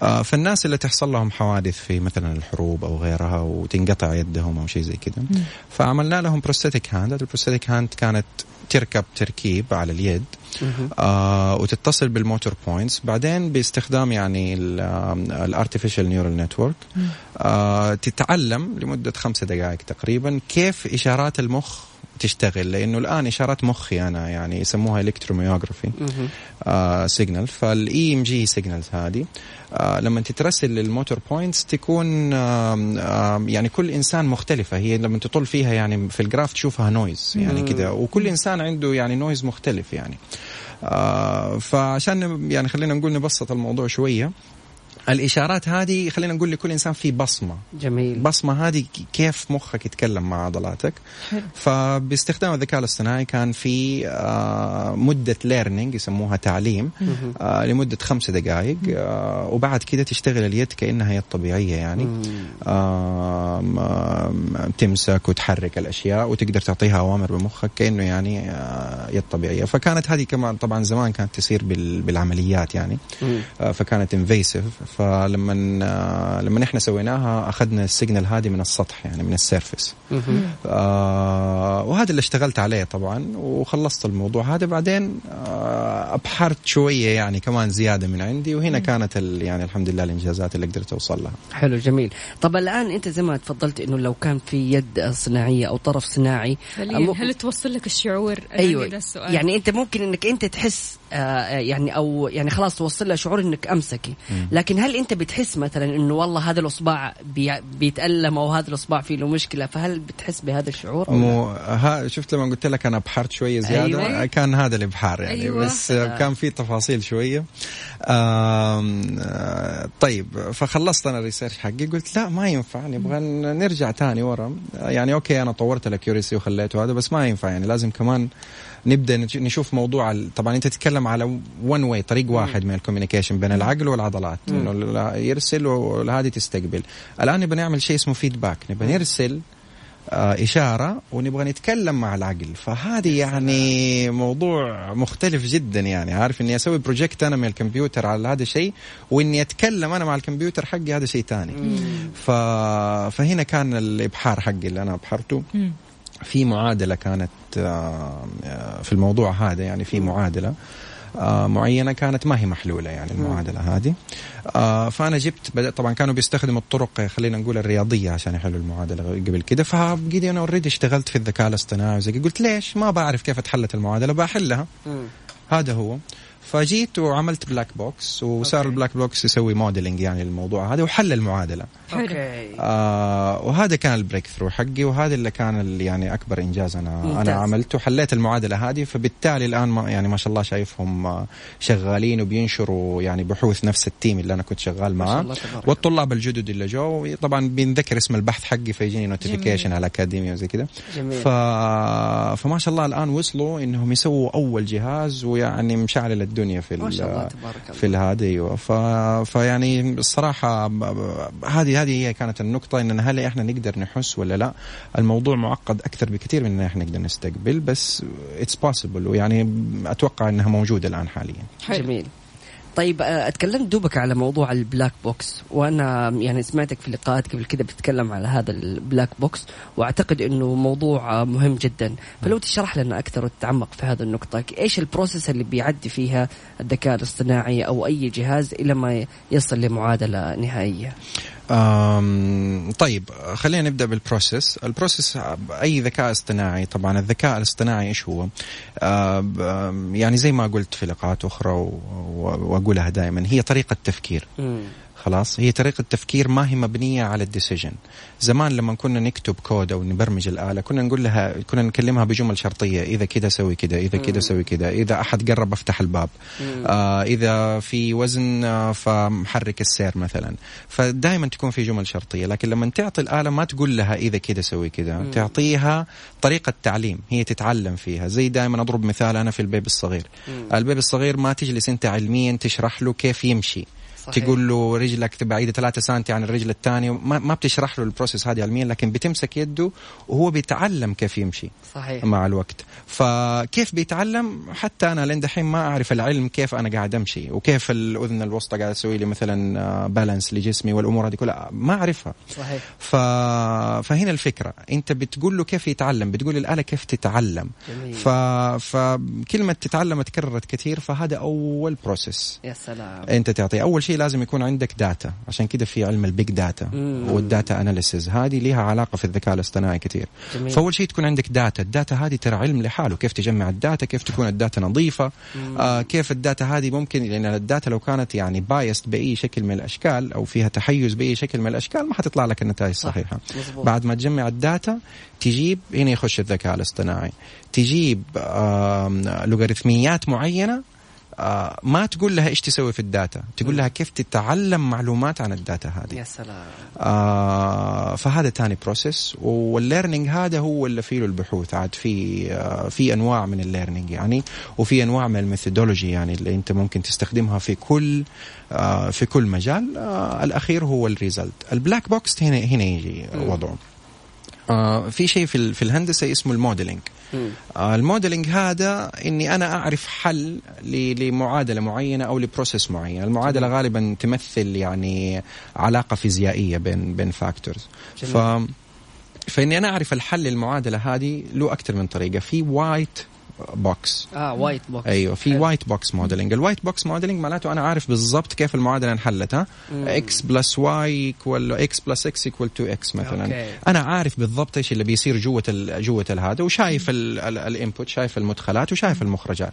آه، فالناس اللي تحصل لهم حوادث في مثلا الحروب أو غيرها وتنقطع يدهم أو شيء زي كذا. فعملنا لهم prosthetic hand ال prosthetic hand كانت تركب تركيب على اليد. آه وتتصل بال motor points بعدين باستخدام يعني ال artificial neural network تتعلم لمدة خمسة دقائق تقريبا كيف إشارات المخ تشتغل لأنه الآن إشارات مخي أنا يعني يسموها electromyography signal فال EMG signals هذه. آه لما تترسل لل motor points تكون آم آم يعني كل إنسان مختلفة. هي لما تطل فيها يعني في ال graph تشوفها noise يعني كده. وكل إنسان عنده يعني noise مختلف يعني. آه فعشان يعني خلينا نقول نبسط الموضوع شوية الإشارات هذه خلينا نقول لكل إنسان في بصمة. جميل. بصمة هذه كيف مخك يتكلم مع عضلاتك. فباستخدام الذكاء الاصطناعي كان في آه، مدة ليرنينج يسموها تعليم آه، لمدة خمس دقائق آه، وبعد كده تشتغل اليد كأنها يد طبيعية يعني. تمسك وتحرك الأشياء وتقدر تعطيها أوامر بمخك كأنه يعني يد طبيعية. فكانت هذه كمان طبعا زمان كانت تصير بال- بالعمليات يعني. فكانت invasive فلما لما إحنا سويناها أخذنا ال signal هذه من السطح يعني من ال surface آه وهذا اللي اشتغلت عليه طبعا وخلصت الموضوع هذا. بعدين آه أبحرت شوية يعني كمان زيادة من عندي وهنا كانت ال- يعني الحمد لله الإنجازات اللي قدرت أوصل لها. حلو جميل. طب الآن أنت زي ما تفضلت إنه لو كان في يد صناعية أو طرف صناعي هل توصل لك الشعور؟ أيوه. ده السؤال. يعني أنت ممكن إنك أنت تحس يعني أو يعني خلاص توصل له شعور إنك أمسكي لكن هل أنت بتحس مثلا إنه والله هذا الأصبع بي بيتألم أو هذا الأصبع فيه له مشكلة فهل بتحس بهذا الشعور؟ مو ها شفت لما قلت لك أنا بحرت شوية زيادة أيوة. أيوة. كان هذا الابحار يعني أيوة. بس كان في تفاصيل شوية آه، طيب فخلصت أنا الريسيرش حقي قلت لا ما ينفع نبغى نرجع تاني ورا يعني okay أنا طورت ال accuracy وخليته هذا بس ما ينفع يعني لازم كمان نبدأ نشوف موضوع ال- طبعا أنت تتكلم على one way طريق واحد من ال communication بين العقل والعضلات. إنه يرسل وهذه تستقبل. الآن نبغى نعمل شيء اسمه feedback نبغى نرسل آه، إشارة ونبغى نتكلم مع العقل. فهذه يعني موضوع مختلف جدا يعني. عارف إني أسوي project أنا من الكمبيوتر على هذا الشيء وإني أتكلم أنا مع الكمبيوتر حقي هذا شيء تاني ف... فهنا كان الإبحار حقي اللي أنا أبحرته. في معادلة كانت آه، آه، في الموضوع هذا يعني في معادلة آه، معينة كانت ما هي محلولة يعني المعادلة هذه. فأنا جبت بدأت طبعا كانوا بيستخدموا الطرق خلينا نقول الرياضية عشان يحلوا المعادلة قبل كده. فبقيت أنا اوريدي اشتغلت في الذكاء الاصطناعي وزي. قلت ليش؟ ما بعرف كيف اتحلت المعادلة بحلها. هذا هو. فجيت وعملت black box وصار okay. ال black box يسوي modeling يعني للموضوع هذا وحل المعادلة. okay. آه وهذا كان ال breakthrough حقي وهذا اللي كان ال- يعني أكبر إنجاز أنا ممتاز. أنا عملته. حليت المعادلة هذه فبالتالي الآن ما يعني ما شاء الله شايفهم آه، شغالين وبينشروا يعني بحوث نفس ال team اللي أنا كنت شغال ما شاء معاه. والطلاب الجدد اللي جو طبعا بينذكر اسم البحث حقي فيجيني notification على الاكاديميه وزي كذا. جميل. ف... فما شاء الله الآن وصلوا إنهم يسووا أول جهاز ويعني مشعل الدنيا في ما شاء الله ال- تبارك في هذا أيوه. ف... فيعني الصراحة هذه هذه هي كانت النقطة إن هل إحنا نقدر نحس ولا لا؟ الموضوع معقد أكثر بكثير من إن إحنا نقدر نستقبل بس it's possible ويعني أتوقع إنها موجودة الآن حاليا. حلو. جميل. طيب آه، اتكلمت دوبك على موضوع ال black box وأنا يعني سمعتك في لقاءات قبل كده بتتكلم على هذا ال black box وأعتقد إنه موضوع آه، مهم جدا. فلو تشرح لنا أكثر وتتعمق في هذه النقطة إيش ال process اللي بيعدي فيها الذكاء الاصطناعي أو أي جهاز إلى ما يصل لمعادلة نهائية؟ طيب خلينا نبدأ بال process ال process أي ذكاء اصطناعي؟ طبعا الذكاء الاصطناعي إيش هو؟ يعني زي ما قلت في لقاءات أخرى وأقولها دائما هي طريقة تفكير. خلاص؟ هي طريقة تفكير ما هي مبنية على ال decision. زمان لما كنا نكتب كود أو نبرمج الآلة كنا نقول لها كنا نكلمها بجمل شرطية إذا كده سوي كده إذا كده سوي كده إذا أحد قرب أفتح الباب. آه إذا في وزن آه فمحرك السير مثلا. فدائما تكون في جمل شرطية لكن لما تعطي الآلة ما تقول لها إذا كده سوي كده تعطيها طريقة تعليم هي تتعلم فيها. زي دائما أضرب مثال أنا في البيبي الصغير. ال baby الصغير ما تجلس أنت علميا تشرح له كيف يمشي. صحيح. تقول له رجلك بعيدة 3 سم عن الرجل الثانية ما, ما بتشرح له ال process هذه علميا لكن بتمسك يده وهو بيتعلم كيف يمشي صحيح. مع الوقت. فكيف بيتعلم؟ حتى أنا لين دحين ما أعرف العلم كيف أنا قاعد أمشي وكيف الأذن الوسطى قاعد أسوي لي مثلا balance لجسمي والأمور هذه كلها ما أعرفها. صحيح. ف... فهنا الفكرة. أنت بتقول له كيف يتعلم بتقول الآلة كيف تتعلم. جميل. ف... فكلمه تتعلم تكررت كثير فهذا أول process يا سلام. أنت تعطيه أول شيء لازم يكون عندك data عشان كده في علم ال big data. وال data analysis هذه لها علاقة في الذكاء الاصطناعي كثير. جميل. فأول شيء تكون عندك data ال data هذه ترى علم لحاله. كيف تجمع ال data كيف تكون ال data نظيفة؟ آه كيف ال data هذه ممكن؟ لأن ال data لو كانت يعني biased بأي شكل من الأشكال أو فيها تحيز بأي شكل من الأشكال ما حتطلع لك النتائج الصحيحه مظبوط. بعد ما تجمع ال data تجيب هنا يخش الذكاء الاصطناعي. تجيب آم، لوغاريتميات معينة آه، ما تقول لها إيش تسوي في ال data. تقول لها كيف تتعلم معلومات عن ال data هذه. يا سلام. آه فهذا تاني process وال learning هذا هو اللي فيه البحوث. عاد في آه في أنواع من ال learning يعني وفي أنواع من ال methodology يعني اللي أنت ممكن تستخدمها في كل آه في كل مجال. آه الأخير هو ال result ال black box هنا هنا يجي وضعه. آه في شيء في ال- في الهندسة اسمه ال modeling. آه ال modeling هذا إني أنا أعرف حل لمعادلة معينة أو ل process معين. المعادلة غالبا تمثل يعني علاقة فيزيائية بين بين factors ف فإني أنا أعرف الحل للمعادلة هذه له أكثر من طريقة. في white box آه white box أيوه في حلو. white box modeling ال white box modeling معناته أنا عارف بالضبط كيف المعادلة انحلت ها؟ X plus Y equal X plus X equal 2 X مثلا. okay. أنا عارف بالضبط إيش اللي بيصير جوة جوة هذا وشايف ال input شايف المدخلات وشايف المخرجات.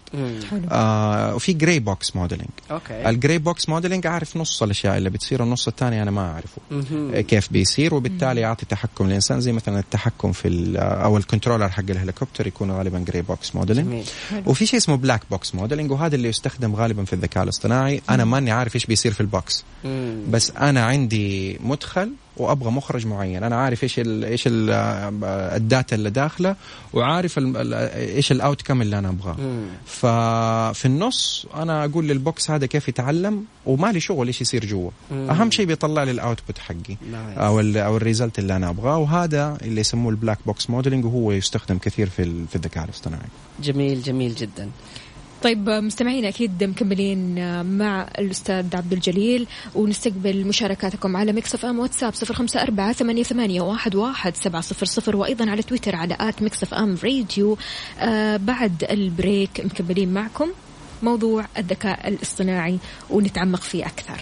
حلو. آه وفي gray box modeling okay. ال gray box modeling عارف نص الأشياء اللي بتصير النص الثاني أنا ما أعرفه. مهم. كيف بيصير وبالتالي يعطي تحكم للإنسان زي مثلا التحكم في أو ال controller حق الهليكوبتر يكون غالبا gray box modeling جميل. وفي شيء اسمه black box modeling وهذا اللي يستخدم غالبا في الذكاء الاصطناعي. أنا ماني عارف إيش بيصير في ال box. مم. بس أنا عندي مدخل وأبغى مخرج معين. أنا عارف إيش ال إيش ال ال data اللي داخلة وعارف ال- إيش ال outcome اللي أنا أبغاه. ففي النص أنا أقول لل box هذا كيف يتعلم ومالي شغل إيش يصير جوا. أهم شيء بيطلع لي ال output حقي. nice. أو ال أو ال result اللي أنا أبغاه. وهذا اللي يسموه ال black box modeling وهو يستخدم كثير في في الذكاء الاصطناعي. جميل جميل جدا. طيب مستمعينا أكيد مكملين مع الأستاذ عبد الجليل ونستقبل مشاركاتكم على Mix FM واتساب صفر خمسة أربعة ثمانية, ثمانية واحد, واحد سبعة صفر صفر وأيضا على تويتر على at Mix FM Radio آه بعد ال break مكملين معكم موضوع الذكاء الاصطناعي ونتعمق فيه أكثر.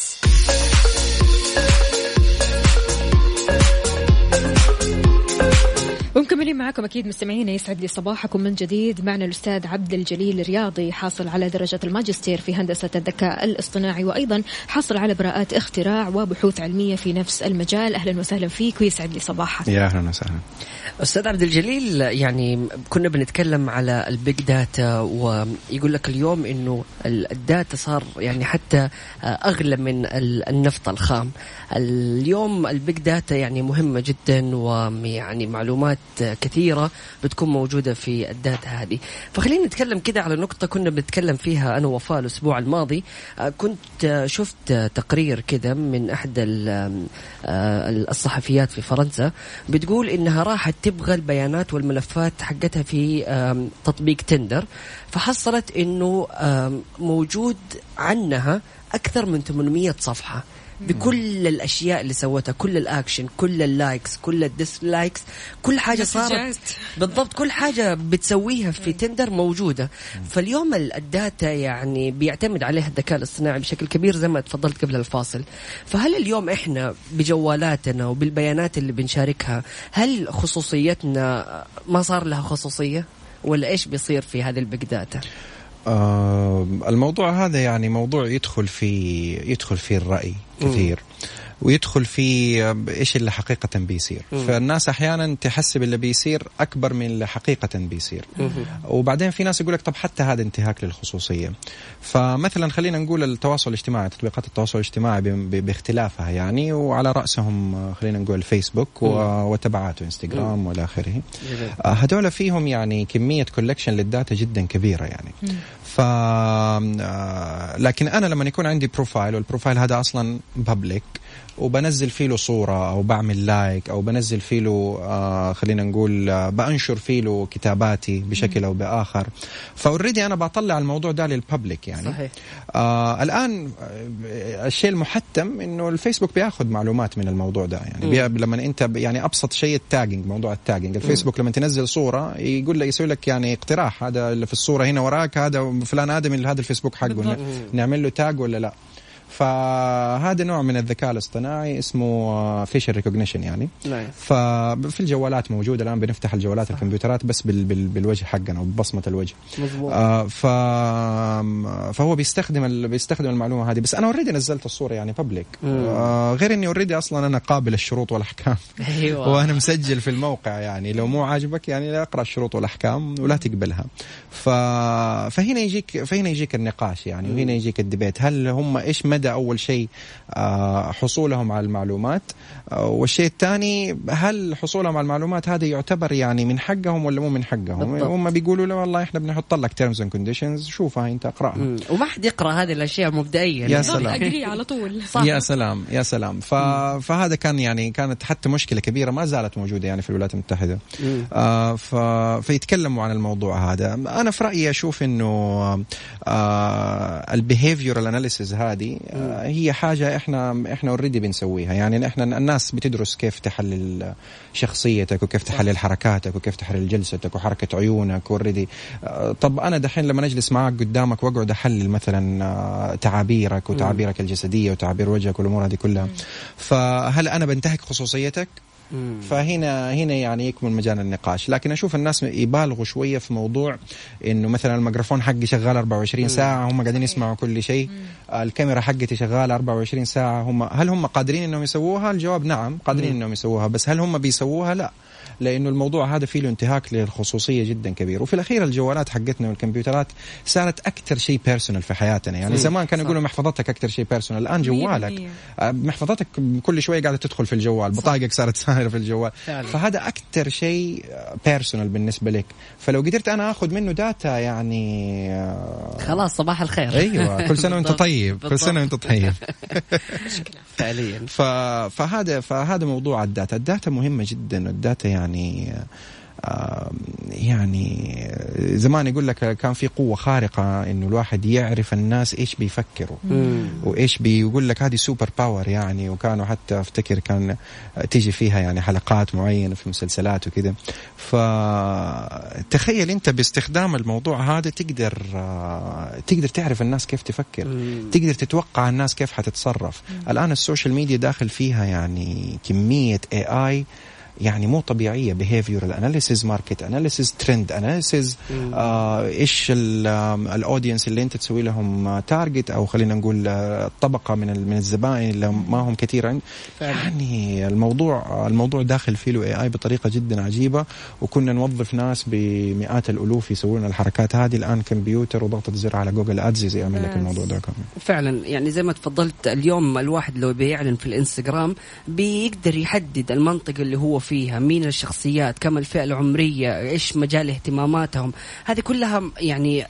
ومكملين معكم أكيد مستمعينا يسعد لي صباحكم من جديد. معنا الأستاذ عبد الجليل الرياضي حاصل على درجة الماجستير في هندسة الذكاء الاصطناعي وأيضا حاصل على براءات اختراع وبحوث علمية في نفس المجال. أهلا وسهلا فيك ويسعد لي صباحك. يا أهلا وسهلا. أستاذ عبد الجليل يعني كنا بنتكلم على الـ big data ويقول لك اليوم إنه ال- ال data صار يعني حتى أغلى من ال- النفط الخام. اليوم ال big data يعني مهمة جدا ويعني معلومات كثيرة بتكون موجودة في ال data هذه. فخلينا نتكلم كده على نقطة كنا بنتكلم فيها أنا وفاء الأسبوع الماضي. كنت شفت تقرير كده من احد ال- الصحفيات في فرنسا بتقول إنها راحت تبغى البيانات والملفات حقتها في تطبيق تندر. فحصلت إنه موجود عنها أكثر من 800 صفحة. بكل الأشياء اللي سوتها كل الأكشن كل ال likes كل ال dislikes كل حاجة صارت. بالضبط كل حاجة بتسويها في تندر موجودة. فاليوم ال- ال data يعني بيعتمد عليها الذكاء الاصطناعي بشكل كبير زي ما تفضلت قبل الفاصل. فهل اليوم إحنا بجوالاتنا وبالبيانات اللي بنشاركها هل خصوصيتنا ما صار لها خصوصية؟ ولا إيش بيصير في هذه ال big data الموضوع هذا يعني موضوع يدخل في يدخل في الرأي كثير. ويدخل في إيش اللي حقيقة بيصير. فالناس أحيانا تحسب اللي بيصير أكبر من اللي حقيقة بيصير. وبعدين في ناس يقول لك طب حتى هذا انتهاك للخصوصية. فمثلا خلينا نقول التواصل الاجتماعي تطبيقات التواصل الاجتماعي ب- ب- باختلافها يعني وعلى رأسهم آه، خلينا نقول فيسبوك و- وتبعاته انستغرام والى آخره. آه، هذول فيهم يعني كمية collection لل data جدا كبيرة يعني. ف آه، لكن أنا لما يكون عندي profile وال profile هذا أصلا public وبنزل فيه له صورة أو بعمل like أو بنزل فيه له آه خلينا نقول آه بأنشر فيه له كتاباتي بشكل أو بآخر. ف already أنا بطلع الموضوع ده لل public يعني. صحيح. آه الآن آه، الشيء المحتم إنه الفيسبوك بياخذ معلومات من الموضوع ده يعني. لما أنت ب- يعني أبسط شيء ال tagging موضوع ال tagging الفيسبوك لما تنزل صورة يقول لك يسوي لك يعني اقتراح هذا اللي في الصورة هنا وراك هذا فلان آدم اللي هذا الفيسبوك حقه. نعمل له tag ولا لا؟ فهذا نوع من الذكاء الاصطناعي اسمه facial recognition يعني. نعم. ففي الجوالات موجودة الآن بنفتح الجوالات الكمبيوترات بس بال بال بالوجه حقنا أو ببصمة الوجه. آه ف فهو بيستخدم ال... بيستخدم المعلومة هذه. بس أنا already نزلت الصورة يعني public آه غير إني already أصلا أنا قابل الشروط والأحكام. أيوه. <laughs> وأنا مسجل في الموقع يعني. لو مو عاجبك يعني لا أقرأ الشروط والأحكام ولا تقبلها. ف... فهنا يجيك فهنا يجيك النقاش يعني. وهنا يجيك ال debate هل هم إيش مدى مدى أول شيء آه، حصولهم على المعلومات. آه، والشيء الثاني هل حصولهم على المعلومات هذا يعتبر يعني من حقهم ولا مو من حقهم؟ بالضبط. هم بيقولوا له والله إحنا بنحط لك terms and conditions شوفها أنت اقرأها. مم. وما حد يقرأ هذه الأشياء مبدئيا. يا سلام. اقري على طول. <laughs> يا سلام يا سلام. ف... فهذا كان يعني كانت حتى مشكلة كبيرة ما زالت موجودة يعني في الولايات المتحدة. آه ف... فيتكلموا عن الموضوع هذا. أنا في رأيي أشوف إنه آه ال behavioral analysis هذه هي حاجة إحنا إحنا already بنسويها. يعني إحنا الناس بتدرس كيف تحلل شخصيتك وكيف تحلل حركاتك وكيف تحلل جلستك وحركة عيونك already آه طب أنا دحين لما أجلس معك قدامك وأقعد أحلل مثلا آه تعابيرك وتعابيرك الجسدية وتعابير وجهك والأمور هذه كلها فهل أنا بنتهك خصوصيتك؟ فهنا هنا يعني يكمن مجال النقاش. لكن أشوف الناس يبالغوا شوية في موضوع إنه مثلا الميكروفون حقي شغال 24 ساعة هم قاعدين يسمعوا كل شيء. الكاميرا حقتي شغالة 24 ساعة هم هل هم قادرين إنهم يسووها؟ الجواب نعم قادرين إنهم يسووها بس هل هم بيسووها؟ لا. لأنه الموضوع هذا فيه له انتهاك للخصوصية جدا كبير. وفي الأخير الجوالات حقتنا والكمبيوترات صارت أكثر شيء personal في حياتنا. يعني زمان كانوا يقولوا محفظتك أكثر شيء personal الآن جوالك. آه، محفظتك كل شوية قاعدة تدخل في الجوال بطاقتك صارت ساهره في الجوال. فعلا. فهذا أكثر شيء personal بالنسبة لك. فلو قدرت أنا آخذ منه data يعني آه، خلاص صباح الخير. أيوه كل سنة وأنت. طيب كل سنة وأنت طيب. <laughs> فعليا. فهذا فهذا موضوع ال data. ال data مهمة جدا. ال data يعني آه، يعني زمان يقول لك كان في قوة خارقة إنه الواحد يعرف الناس إيش بيفكروا. وإيش بيقول لك هذه super power يعني وكانوا حتى أفتكر كان تيجي فيها يعني حلقات معينة في مسلسلات وكذا. فتخيل أنت باستخدام الموضوع هذا تقدر آه، تقدر تعرف الناس كيف تفكر. تقدر تتوقع الناس كيف حتتصرف. الآن ال social media داخل فيها يعني كمية AI يعني مو طبيعية analysis market analysis trend analysis آه إيش ال audience اللي أنت تسوي لهم target أو خلينا نقول آه، طبقة من من الزبائن اللي ما هم كثير عند يعني الموضوع الموضوع داخل فيه له AI بطريقة جدا عجيبة وكنا نوظف ناس بمئات الألوف يسوون الحركات هذه. الآن كمبيوتر وضغطة زر على جوجل Ads يعمل لك الموضوع ده كمان فعلا. يعني زي ما تفضلت اليوم الواحد لو بيعلن في الإنستغرام بيقدر يحدد المنطقة اللي هو فيها مين الشخصيات كم الفئة العمرية إيش مجال اهتماماتهم. هذه كلها يعني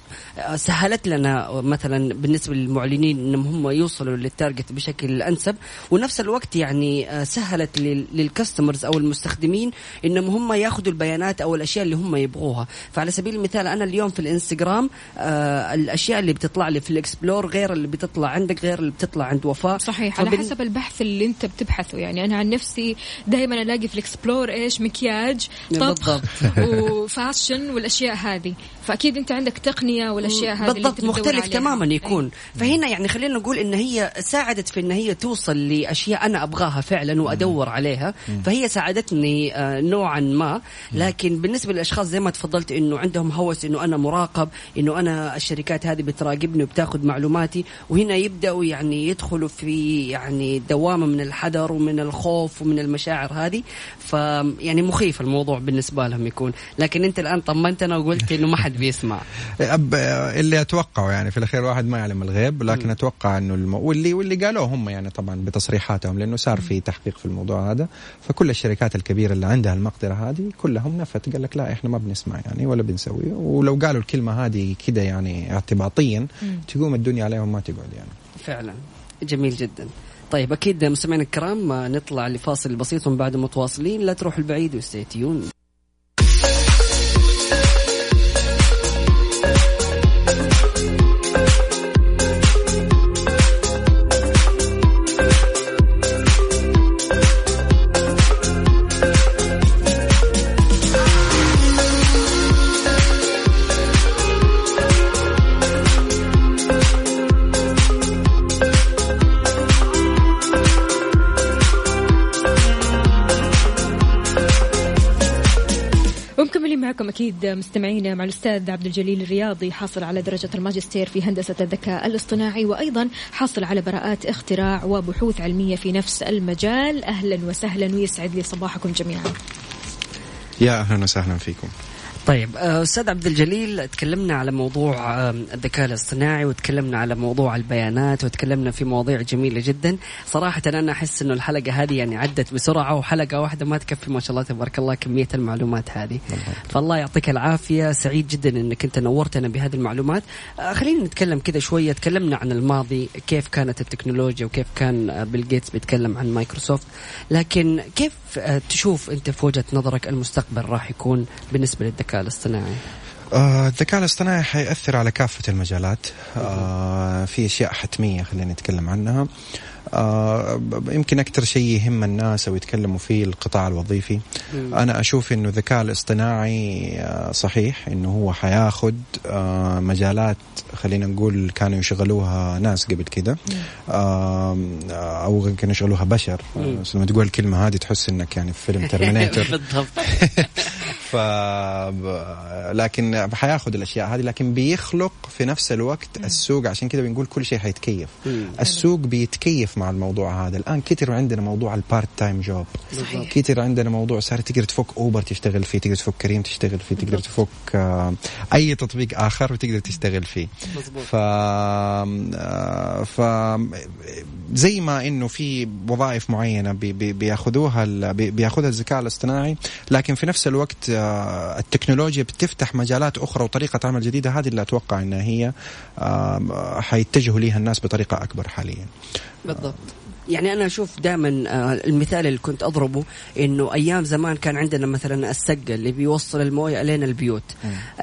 سهلت لنا مثلا بالنسبة للمعلنين إنهم هم يوصلوا للتارجت بشكل أنسب. ونفس الوقت يعني سهلت لل- للكاستمرز أو المستخدمين إنهم هم ياخذوا البيانات أو الأشياء اللي هم يبغوها. فعلى سبيل المثال أنا اليوم في الإنستغرام آه الأشياء اللي بتطلع لي في ال explore غير اللي بتطلع عندك غير اللي بتطلع عند وفاء. صحيح على حسب البحث اللي أنت بتبحثه. يعني أنا عن نفسي دائما ألاقي في ال explore إيش مكياج طبخ <laughs> <laughs> و fashion والأشياء هذه. فأكيد أنت عندك تقنية والأشياء هذه بالضبط مختلف عليها. تماما يكون. أي. فهنا يعني خلينا نقول إن هي ساعدت في إن هي توصل لأشياء أنا أبغاها فعلا وأدور عليها. فهي ساعدتني آه، نوعا ما. لكن بالنسبة للأشخاص زي ما تفضلت إنه عندهم هوس إنه أنا مراقب إنه أنا الشركات هذه بتراقبني وبتاخذ معلوماتي. وهنا يبدأوا يعني يدخلوا في يعني دوامة من الحذر ومن الخوف ومن المشاعر هذه. ف يعني مخيف الموضوع بالنسبة لهم يكون. لكن انت الآن طمنتنا وقلت إنه ما حد بيسمع. أب اللي أتوقعه يعني في الأخير واحد ما يعلم الغيب لكن أتوقع إنه الم... واللي واللي قالوه هم يعني طبعا بتصريحاتهم لأنه صار في تحقيق في الموضوع هذا. فكل الشركات الكبيرة اللي عندها المقدرة هذه كلهم نفت قال لك لا إحنا ما بنسمع يعني ولا بنسوي. ولو قالوا الكلمة هذه كده يعني اعتباطيا تقوم الدنيا عليهم ما تقعد يعني. فعلا. جميل جدا. طيب أكيد مستمعينا الكرام نطلع لفاصل بسيط ومن بعد متواصلين. لا تروحوا البعيد وستيتيون معكم أكيد مستمعينا مع الأستاذ عبد الجليل الرياضي حاصل على درجة الماجستير في هندسة الذكاء الاصطناعي وأيضا حاصل على براءات اختراع وبحوث علمية في نفس المجال. أهلا وسهلا ويسعد لي صباحكم جميعا. يا أهلا وسهلا فيكم. طيب آه، أستاذ عبد الجليل تكلمنا على موضوع الذكاء الاصطناعي وتكلمنا على موضوع البيانات وتكلمنا في مواضيع جميلة جدا. صراحة أنا أحس إنه الحلقة هذه يعني عدت بسرعة وحلقة واحدة ما تكفي ما شاء الله تبارك الله كمية المعلومات هذه. فالله يعطيك العافية. سعيد جدا إنك أنت نورتنا بهذه المعلومات. آه، خلينا نتكلم كذا شوية. تكلمنا عن الماضي كيف كانت التكنولوجيا وكيف كان آه، بيل جيتس بيتكلم عن مايكروسوفت. لكن كيف تشوف أنت في وجهة نظرك المستقبل راح يكون بالنسبة للذكاء الاصطناعي؟ آه، الذكاء الاصطناعي حيأثر على كافة المجالات. آه، في أشياء حتمية خلينا نتكلم عنها. آه، يمكن أكثر شيء يهم الناس أو يتكلموا فيه القطاع الوظيفي. أنا أشوف أنه الذكاء الاصطناعي آه، صحيح أنه هو حياخد آه، مجالات خلينا نقول كانوا يشغلوها ناس قبل كده أو كانوا يشغلوها بشر. آه، بس لما تقول الكلمة هذه تحس أنك يعني في فيلم <laughs> Terminator <laughs> بالضبط. <laughs> ف لكن حياخذ الأشياء هذه لكن بيخلق في نفس الوقت السوق عشان كذا بنقول كل شيء حيتكيف. السوق بيتكيف مع الموضوع هذا. الآن كتر عندنا موضوع ال part-time job صحيح. كتر عندنا موضوع صار تقدر تفك Uber تشتغل فيه تقدر تفك Careem تشتغل فيه تقدر تفك آه، أي تطبيق آخر وتقدر تشتغل فيه. ف آه، ف زي ما إنه في وظائف معينة بي- بي- بيأخذوها ال- بي- بيأخذها الذكاء الاصطناعي لكن في نفس الوقت آه، التكنولوجيا بتفتح مجالات أخرى وطريقة عمل جديدة هذه اللي أتوقع إنها هي حيتجهوا ليها الناس بطريقة أكبر حاليا. بالضبط. يعني أنا أشوف دائما المثال اللي كنت أضربه إنه أيام زمان كان عندنا مثلا السقة اللي بيوصل الموية الين البيوت.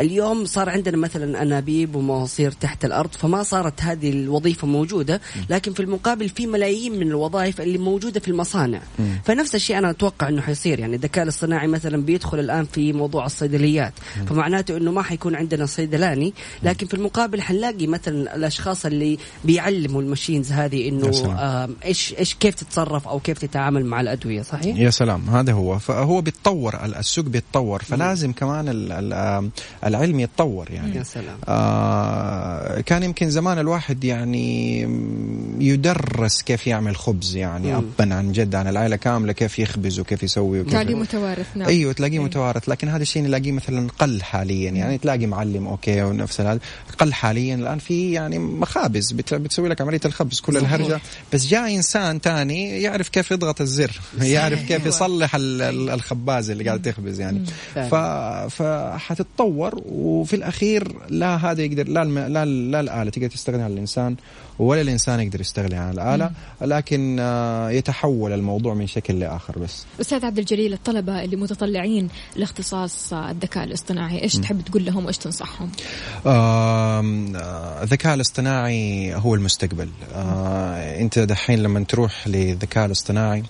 اليوم صار عندنا مثلا أنابيب ومواسير تحت الأرض فما صارت هذه الوظيفة موجودة. لكن في المقابل في ملايين من الوظائف اللي موجودة في المصانع. فنفس الشيء أنا أتوقع إنه حيصير. يعني الذكاء الاصطناعي مثلا بيدخل الآن في موضوع الصيدليات. فمعناته إنه ما حيكون عندنا صيدلاني. لكن في المقابل حنلاقي مثلا الأشخاص اللي بيعلموا الماشينز هذه إنه سلام. إيش إيش كيف تتصرف أو كيف تتعامل مع الأدوية صحيح؟ يا سلام هذا هو. فهو بيتطور ال- السوق بيتطور فلازم كمان العلم يتطور يعني. يا سلام. آه كان يمكن زمان الواحد يعني يدرس كيف يعمل خبز يعني. ابا عن جد عن العائلة كاملة كيف يخبز وكيف يسوي وكيف تعليم متوارث نعم. أيوه تلاقيه أيوة. متوارث. لكن هذا الشيء نلاقيه مثلا قل حاليا يعني تلاقي معلم أوكي ونفس هذا قل حاليا. الآن في يعني مخابز بت- بتسوي لك عملية الخبز كل. الهرجة. بس جاء إنسان تاني يعرف كيف يضغط الزر. يعرف كيف يصلح ال- ال- الخبازه اللي قاعد تخبز يعني. ف فحتتطور وفي الأخير لا هذا يقدر لا الم... لا, لا الآلة تقدر تستغني عن الإنسان. ولا الإنسان يقدر يستغني عن الآلة لكن آه، يتحول الموضوع من شكل لآخر بس. أستاذ عبد الجليل الطلبة اللي متطلعين لاختصاص الذكاء الاصطناعي إيش تحب تقول لهم وإيش تنصحهم؟ آه، الذكاء الاصطناعي هو المستقبل. آه، أنت دحين لما تروح للذكاء الاصطناعي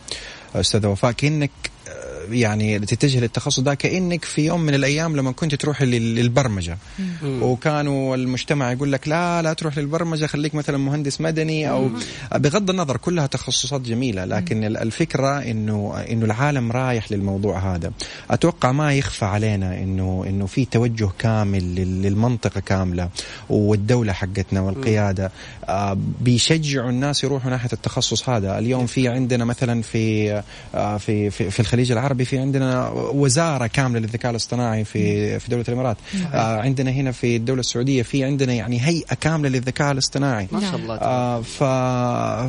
أستاذ وفاء كأنك آه، يعني تتجه للتخصص ده كأنك في يوم من الأيام لما كنت تروح لل- للبرمجة. وكانوا المجتمع يقول لك لا لا تروح للبرمجة خليك مثلا مهندس مدني أو بغض النظر كلها تخصصات جميلة لكن ال- الفكرة إنه إنه العالم رايح للموضوع هذا. أتوقع ما يخفى علينا إنه إنه في توجه كامل لل- للمنطقة كاملة والدولة حقتنا والقيادة. آه، بيشجعوا الناس يروحوا ناحية التخصص هذا. اليوم في عندنا مثلا في آه، في في, في الخليج العربي في عندنا وزارة كاملة للذكاء الاصطناعي في في دولة الإمارات. آه، عندنا هنا في الدولة السعودية في عندنا يعني هيئة كاملة للذكاء الاصطناعي. ما شاء الله آه ف...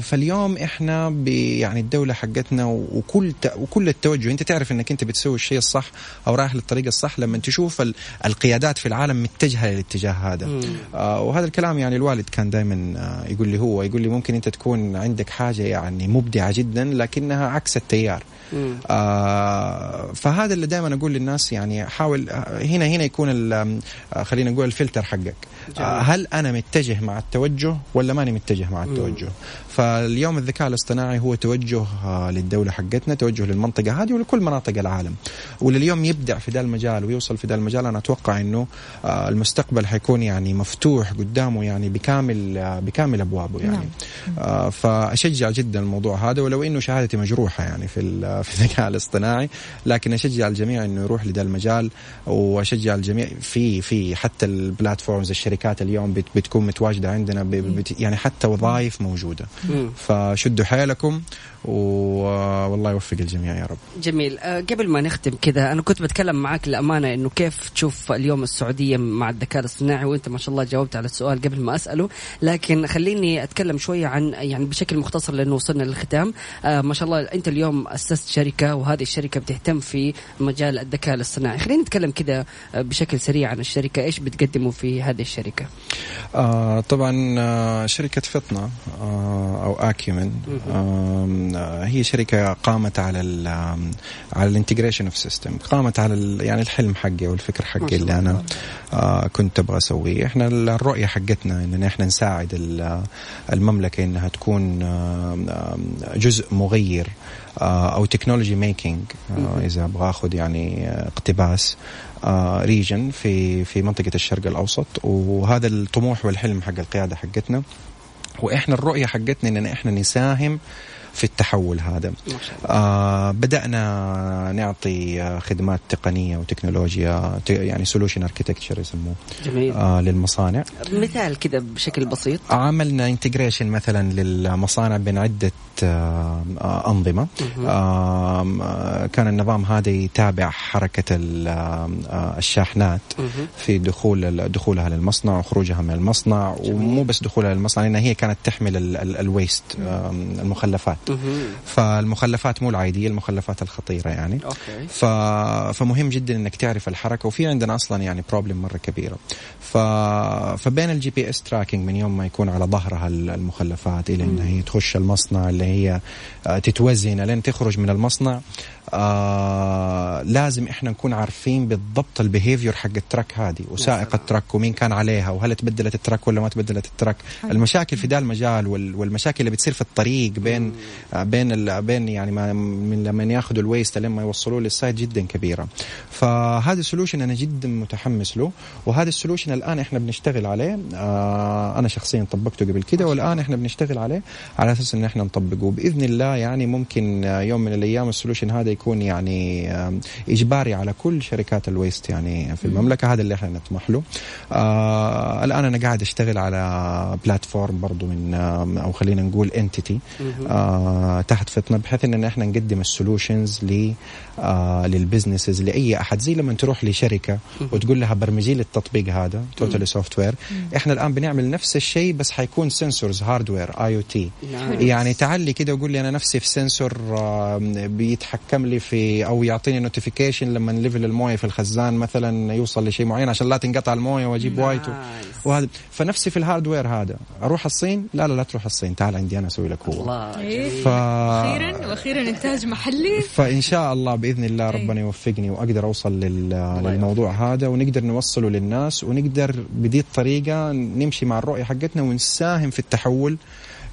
فاليوم إحنا ب... يعني الدولة حقتنا وكل ت... وكل التوجه أنت تعرف إنك أنت بتسوي الشيء الصح أو رايح للطريق الصح لما تشوف ال... القيادات في العالم متجهة للاتجاه هذا. آه وهذا الكلام يعني الوالد كان دائما آه يقول لي هو يقول لي ممكن أنت تكون عندك حاجة يعني مبدعة جدا لكنها عكس التيار. آه فهذا اللي دائما أقول للناس يعني حاول آه، هنا هنا يكون آه، خلينا نقول الفلتر حقك. آه هل أنا متجه مع التوجه ولا ماني متجه مع التوجه؟ فاليوم الذكاء الاصطناعي هو توجه آه، للدولة حقتنا توجه للمنطقة هذه ولكل مناطق العالم. واللي اليوم يبدع في ذا المجال ويوصل في ذا المجال أنا أتوقع إنه آه، المستقبل حيكون يعني مفتوح قدامه يعني بكامل بكامل أبوابه يعني. نعم. فأشجع جدا الموضوع هذا ولو إنه شهادتي مجروحة يعني في <laughs> في الذكاء الاصطناعي لكن أشجع الجميع إنه يروح لذا المجال وأشجع الجميع في في حتى البلاتفورمز الشركات اليوم بت بتكون متواجدة عندنا بت يعني حتى وظائف موجودة. فشدوا حيلكم. والله يوفق الجميع يا رب. جميل. أه قبل ما نختم كذا أنا كنت بتكلم معك الامانه إنه كيف تشوف اليوم السعودية مع الذكاء الاصطناعي وأنت ما شاء الله جاوبت على السؤال قبل ما أسأله. لكن خليني أتكلم شوية عن يعني بشكل مختصر لأنه وصلنا للختام. أه ما شاء الله أنت اليوم أسست شركة وهذه الشركة بتهتم في مجال الذكاء الاصطناعي. خلينا نتكلم كده بشكل سريع عن الشركة. إيش بتقدموا في هذه الشركة؟ آه طبعا آه شركة فطنة آه أو Acumen. آه هي شركة قامت على ال على ال integration of system. قامت على يعني الحلم حقي والفكر حقي اللي أنا آه كنت أبغى أسويه. إحنا الرؤية حقتنا ان إحنا نساعد المملكة إنها تكون آه جزء مغير آه أو technology making آه إذا أبغى آخذ يعني اقتباس آه region في في منطقة الشرق الأوسط. وهذا الطموح والحلم حق القيادة حقتنا. وإحنا الرؤية حقتنا ان إحنا نساهم في التحول هذا. آه بدأنا نعطي خدمات تقنية وتكنولوجيا يعني solution architecture يسموه. جميل. آه للمصانع. مثال كذا بشكل بسيط. عملنا integration مثلا للمصانع بين عدة آه أنظمة. آه كان النظام هذا يتابع حركة الشاحنات في دخول دخولها للمصنع وخروجها من المصنع. ومو بس دخولها للمصنع لأن هي كانت تحمل ال waste المخلفات. فالمخلفات مو العادية المخلفات الخطيرة يعني. okay. ف... فمهم جدا إنك تعرف الحركة وفي عندنا أصلا يعني problem مرة كبيرة. ف... فبين ال GPS tracking من يوم ما يكون على ظهرها المخلفات إلى انها هي تخش المصنع اللي هي تتوزن لين تخرج من المصنع آه لازم إحنا نكون عارفين بالضبط ال behavior حق ال truck هذه وسائق ال truck ومين كان عليها وهل تبدلت ال truck ولا ما تبدلت ال truck المشاكل في ذا المجال والمشاكل اللي بتصير في الطريق بين آه بين بين يعني ما من لما ياخذوا ال waste لما يوصلوه لل site جدا كبيره فهذا ال solution أنا جدا متحمس له وهذا ال solution الآن إحنا بنشتغل عليه. آه أنا شخصيا طبقته قبل كده والآن إحنا بنشتغل عليه على أساس إن إحنا نطبقه. بإذن الله يعني ممكن يوم من الأيام ال solution هذا يكون يعني إجباري على كل شركات ال waste يعني في المملكة. هذا اللي إحنا نطمح له. آه الآن أنا قاعد أشتغل على platform برضو من أو خلينا نقول entity آه تحت فطنه بحيث ان إحنا نقدم ال solutions ل آه لل businesses لأي أحد. زي لما تروح لشركة وتقول لها برمج لي التطبيق هذا totally software إحنا الآن بنعمل نفس الشيء بس حيكون sensors hardware IoT يعني تعال لي كده وقول لي أنا نفسي في sensor آه بيتحكم لي في أو يعطيني notification لما level الموية في الخزان مثلا يوصل لشيء معين عشان لا تنقطع الموية وأجيب وايت وهذا فنفسي في ال hardware هذا. أروح الصين؟ لا لا لا تروح الصين. تعال عندي أنا أسوي لك هو. الله. ف... أخيرا وأخيرا إنتاج محلي. فإن شاء الله بإذن الله ربنا يوفقني وأقدر أوصل لل... للموضوع هذا ونقدر نوصله للناس ونقدر بهذي الطريقة نمشي مع الرؤية حقتنا ونساهم في التحول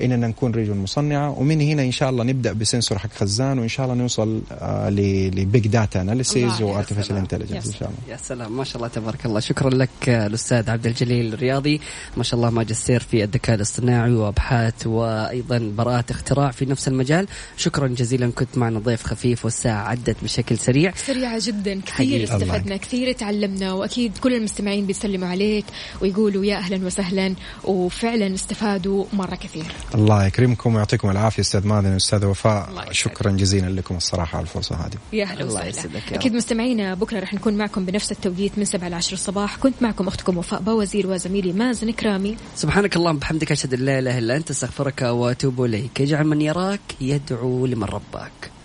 إننا نكون region مصنعة. ومن هنا إن شاء الله نبدأ ب sensor حق خزان وإن شاء الله نوصل آه ل big data analysis و artificial intelligence إن شاء الله. يا سلام. ما شاء الله تبارك الله. شكرا لك الأستاذ عبد الجليل الرياضي. ما شاء الله ماجستير في الذكاء الاصطناعي وأبحاث وأيضا براءات اختراع في نفس المجال. شكرا جزيلا. كنت معنا ضيف خفيف والساعة عدت بشكل سريع. سريعة جدا. كثير استفدنا كثير تعلمنا وأكيد كل المستمعين بيسلموا عليك ويقولوا يا أهلا وسهلا وفعلا استفادوا مرة كثير. الله يكرمكم ويعطيكم العافية أستاذ ماذن واستاذ وفاء. شكرا جزيلا لكم الصراحة على الفرصه هذه. يا أهلا وسهلا. أكيد مستمعينا بكرة رح نكون معكم بنفس التوقيت من 7 ل 10 الصباح. كنت معكم أختكم وفاء بوزير وزميلي مازن كرامي سبحانك اللهم بحمدك أشهد أن لا إله إلا أنت أستغفرك وأتوب إليك. اجعل من يراك يدعو لمن رباك.